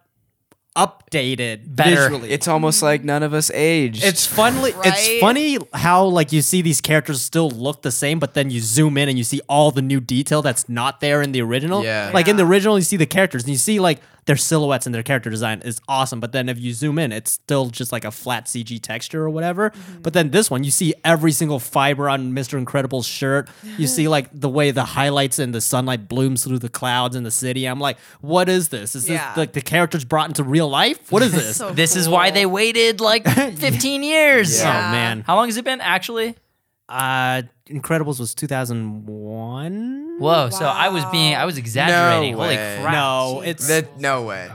updated Better. visually. It's almost like none of us aged. It's funny. Right? It's funny how like you see these characters still look the same, but then you zoom in and you see all the new detail that's not there in the original. Yeah. Like in the original, you see the characters and you see like their silhouettes and their character design is awesome. But then if you zoom in, it's still just like a flat CG texture or whatever. But then this one, you see every single fiber on Mr. Incredible's shirt. You see like the way the highlights and the sunlight blooms through the clouds in the city. I'm like, what is this? Is this like the characters brought into real life? What is this? So This is why they waited like 15 years. Yeah. Oh man. How long has it been actually? Uh, Incredibles was 2001. Whoa, so I was being I was exaggerating. No Holy way. crap. No, it's that. No way.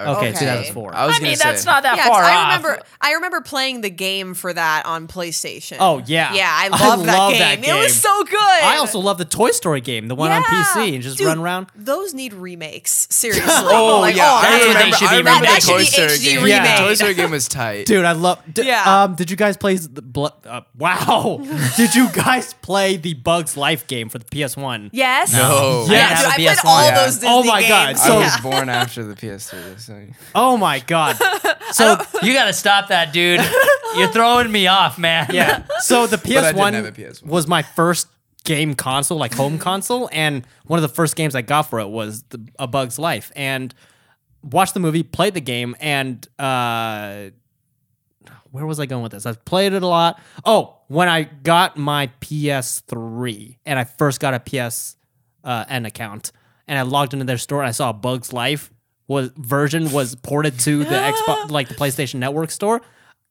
Okay, Okay. 2004. I was I gonna mean, say that's not that Yeah, 'cause far I off. remember. I remember playing the game for that on PlayStation. Oh, yeah. yeah. I I love, that, love game. that It was so good. I also love the Toy Story game, the one on PC, and just Dude, run around. Those need remakes. Seriously. Oh Like, yeah, oh, I that's what they remember. should I be remember That should be Story HD game. remade. Yeah, Toy Story game was tight. Dude, I love. D- Yeah. Um, did you guys play the blo- uh, Wow? did you guys play the Bugs Life game for the PS1? Yes. No. Yes. dude, I played all those Disney Oh my God, so- I was born after the PS3. So. Oh my god! So You got to stop that, dude. You're throwing me off, man. yeah, so the I didn't have a PS1 PS1. was my first game console, like home console, and one of the first games I got for it was the, A Bug's Life, and watched the movie, played the game, and uh, where was I going with this? I've played it a lot. Oh, when I got my PS3 and I first got a PS uh, N account, and I logged into their store and I saw A Bug's Life was version was ported to the Xbox, like the PlayStation Network store.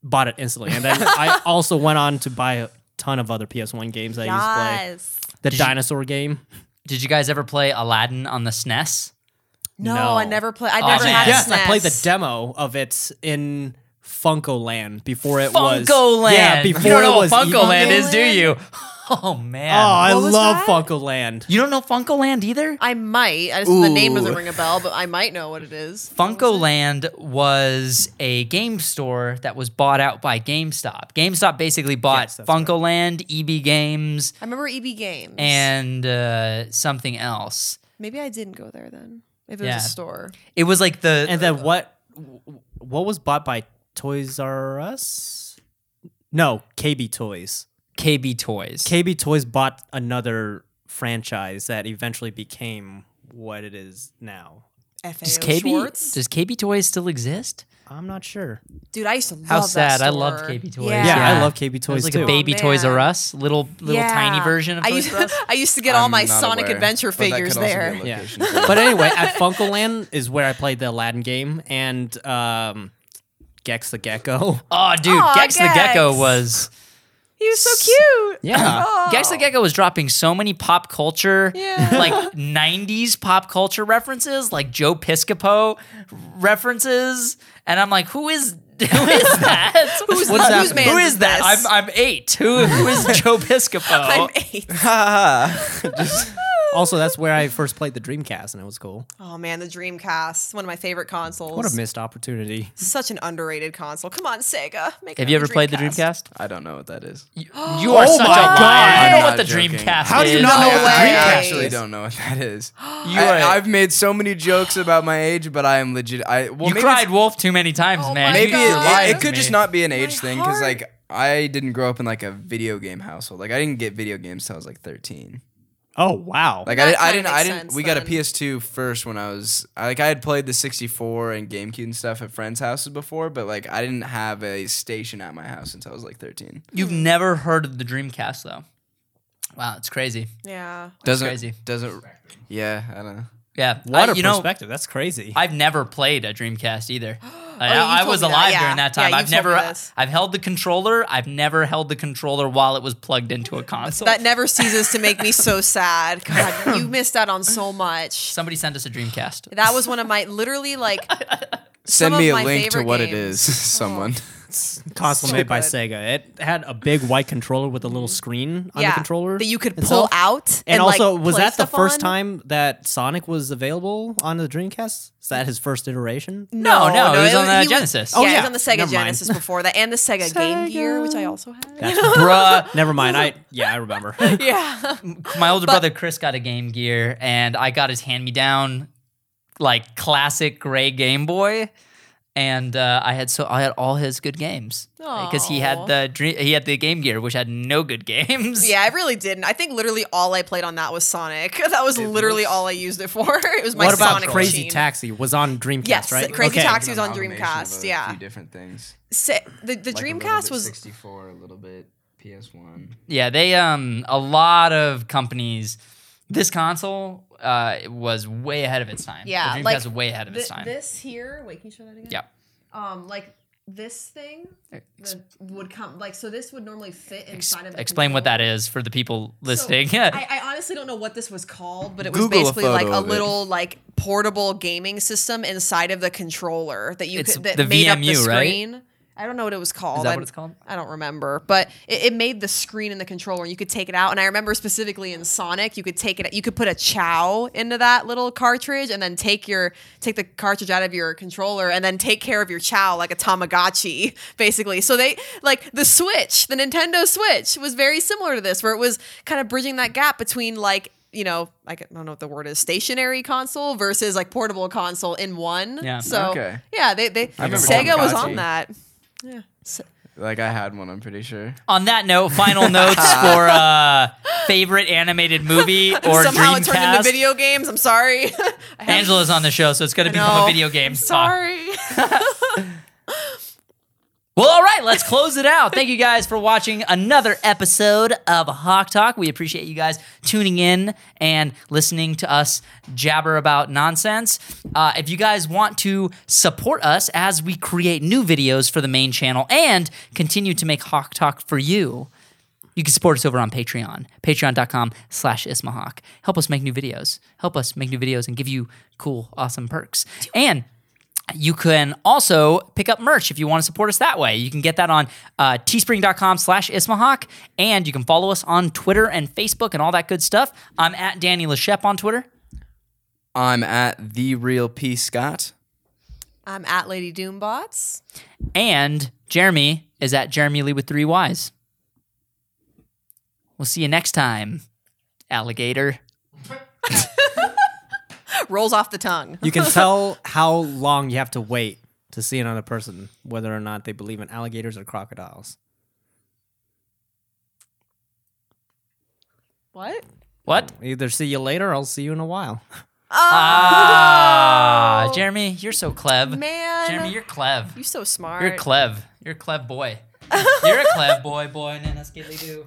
Bought it instantly, and then I also went on to buy a ton of other PS1 games that I used to play. Yes. The dinosaur game. Did you guys ever play Aladdin on the SNES? No, No. I never played. I Oh, never man. had yes, SNES. I played the demo of it in FuncoLand before it was FuncoLand. Yeah, before you don't know it was what FuncoLand is, do you? Oh man. Oh, I What was love that? FuncoLand. you don't know FuncoLand either? I might. I just, the name doesn't Ooh. ring a bell, but I might know what it is. FuncoLand was a game store that was bought out by GameStop. GameStop basically bought Yes, that's FuncoLand, EB Games, I remember EB Games. and uh, something else. maybe I didn't go there then. If it Yeah. was a store. It was like the And then what what was bought by Toys R Us? No, KB Toys. KB Toys. KB Toys bought another franchise that eventually became what it is now. FAO does KB Schwarz. does KB Toys still exist? I'm not sure. Dude, I used to love that. How that sad. I store. loved KB Toys. Yeah. Yeah, Yeah. I love KB Toys. It was like too. a baby Oh, Toys R. Us, little little Yeah. tiny version of I Toys used, R Us. I used to get all I'm my not Sonic aware, Adventure but that figures could also be a there. Yeah. location for it. but anyway, at FuncoLand is where I played the Aladdin game and um, Gex the Gecko. Oh, dude, Aw, Gex the Gecko Gex. was He was so cute. Yeah. Oh. Gex the Gecko was dropping so many pop culture, Yeah. like '90s pop culture references, like Joe Piscopo references, and I'm like, who is Who is that? Who's, What's whose happening? Who is is that? this? I'm I'm eight. Who who is Joe Piscopo? I'm eight. Also, that's where I first played the Dreamcast, and it was cool. Oh man, the Dreamcast, one of my favorite consoles. What a missed opportunity. Such an underrated console. Come on, Sega. Make Have you another ever played the Dreamcast? I don't know what that is. You, you are oh such a my liar. God. You know I'm what the joking. Dreamcast How is. do you not know what the way. Dreamcast? I actually don't know what that is. You I, are- I've made so many jokes about my age, but I am legit. I well, you cried wolf too many times, Oh man. Maybe You- it, you're God. lying it, could just not be an age My thing because like I didn't grow up in like a video game household. Like I didn't get video games till I was like 13. Oh wow! Like That I, I kinda didn't I makes didn't sense we got a then. PS2 first when I was I, like I had played the 64 and GameCube and stuff at friends' houses before, but like I didn't have a station at my house until I was like 13. You've hmm. never heard of the Dreamcast though. Wow, it's crazy. Yeah. Doesn't crazy. doesn't yeah, I don't know. Yeah, what I- a you know, perspective. That's crazy. I've never played a Dreamcast either. Like, Oh, you I, I was me that, alive yeah. during that time. you I've never. I've held the controller. I've never held the controller while it was plugged into a console. That never ceases to make me so sad. God, you missed out on so much. Somebody sent us a Dreamcast. That was one of my literally like Send me a link to what it games. is, someone. Uh-huh. Console So made by. Sega. It had a big white controller with a little screen on yeah the controller that you could And pull so- out. And, And, also, like, was play that the first on. time that Sonic was available on the Dreamcast? Is that his first iteration? No, no, no, it was on the he Genesis. yeah, Oh, it yeah. was on the Sega Genesis before that, and the Sega, Game Gear, which I also had. That's Bruh, never mind. I yeah, I remember. yeah, my older brother Chris got a Game Gear, and I got his hand-me-down, like classic gray Game Boy, and uh, I had so I had all his good games because he had the dream, he had the Game Gear, which had no good games. yeah, I really didn't. I think literally all I played on that was Sonic. That was literally all I used it for. It was my what about Sonic Crazy machine. Taxi? Was on Dreamcast, Yes, right? Crazy Okay. Taxi was on Dreamcast, of a yeah. few different things. Sa- the the Like Dreamcast bit was 64, a little bit PS1. Yeah, they um a lot of companies. This console uh it was way ahead of its time. yeah, the Dreamcast like was way ahead of its time. This here, wait, can you show that again? yeah, Um, like this thing the, would come like so. This would normally fit inside of. The explain what that is for the people So, listening. I, I honestly don't know what this was called, but it was Google a basically like a of it. little like portable gaming system inside of the controller that you It's could that the made up the screen. right? Screen. I don't know what it was called. Is that I- what it's called? I don't remember, but it, it made the screen in the controller. and You could take it out, and I remember specifically in Sonic, you could take it. You could put a Chao into that little cartridge, and then take your take the cartridge out of your controller, and then take care of your Chao like a Tamagotchi, basically. So they like the Switch, the Nintendo Switch, was very similar to this, where it was kind of bridging that gap between like you know, like I don't know what the word is, stationary console versus like portable console in one. Yeah. So Okay. yeah, they they remember Sega was on that. Yeah. So- Like I had one, I'm pretty sure. On that note, final notes for uh favorite animated movie or Somehow it turned into video games. I'm sorry. Angela's on the show, so it's going to become a video game talk. Sorry. Well, all right, let's close it out. Thank you guys for watching another episode of Hawk Talk. We appreciate you guys tuning in and listening to us jabber about nonsense. Uh, if you guys want to support us as we create new videos for the main channel and continue to make Hawk Talk for you, you can support us over on Patreon, patreon.com slash ismahawk. Help us make new videos. Help us make new videos and give you cool, awesome perks. And you can also pick up merch if you want to support us that way. You can get that on uh, teespring.com slash ismahawk, and you can follow us on Twitter and Facebook and all that good stuff. I'm at Danny Leshep on Twitter. I'm at the real P Scott. I'm at Lady Doombots. And Jeremy is at Jeremy Lee with three Y's. We'll see you next time, alligator. Rolls off the tongue. You can tell how long you have to wait to see another person, whether or not they believe in alligators or crocodiles. What? What? Either see you later or I'll see you in a while. Ah, Jeremy, you're so clev. Oh. Man. Jeremy, you're clev. You're so smart. You're clev. You're a clev boy. You're a clev boy, boy. Nana skidly do.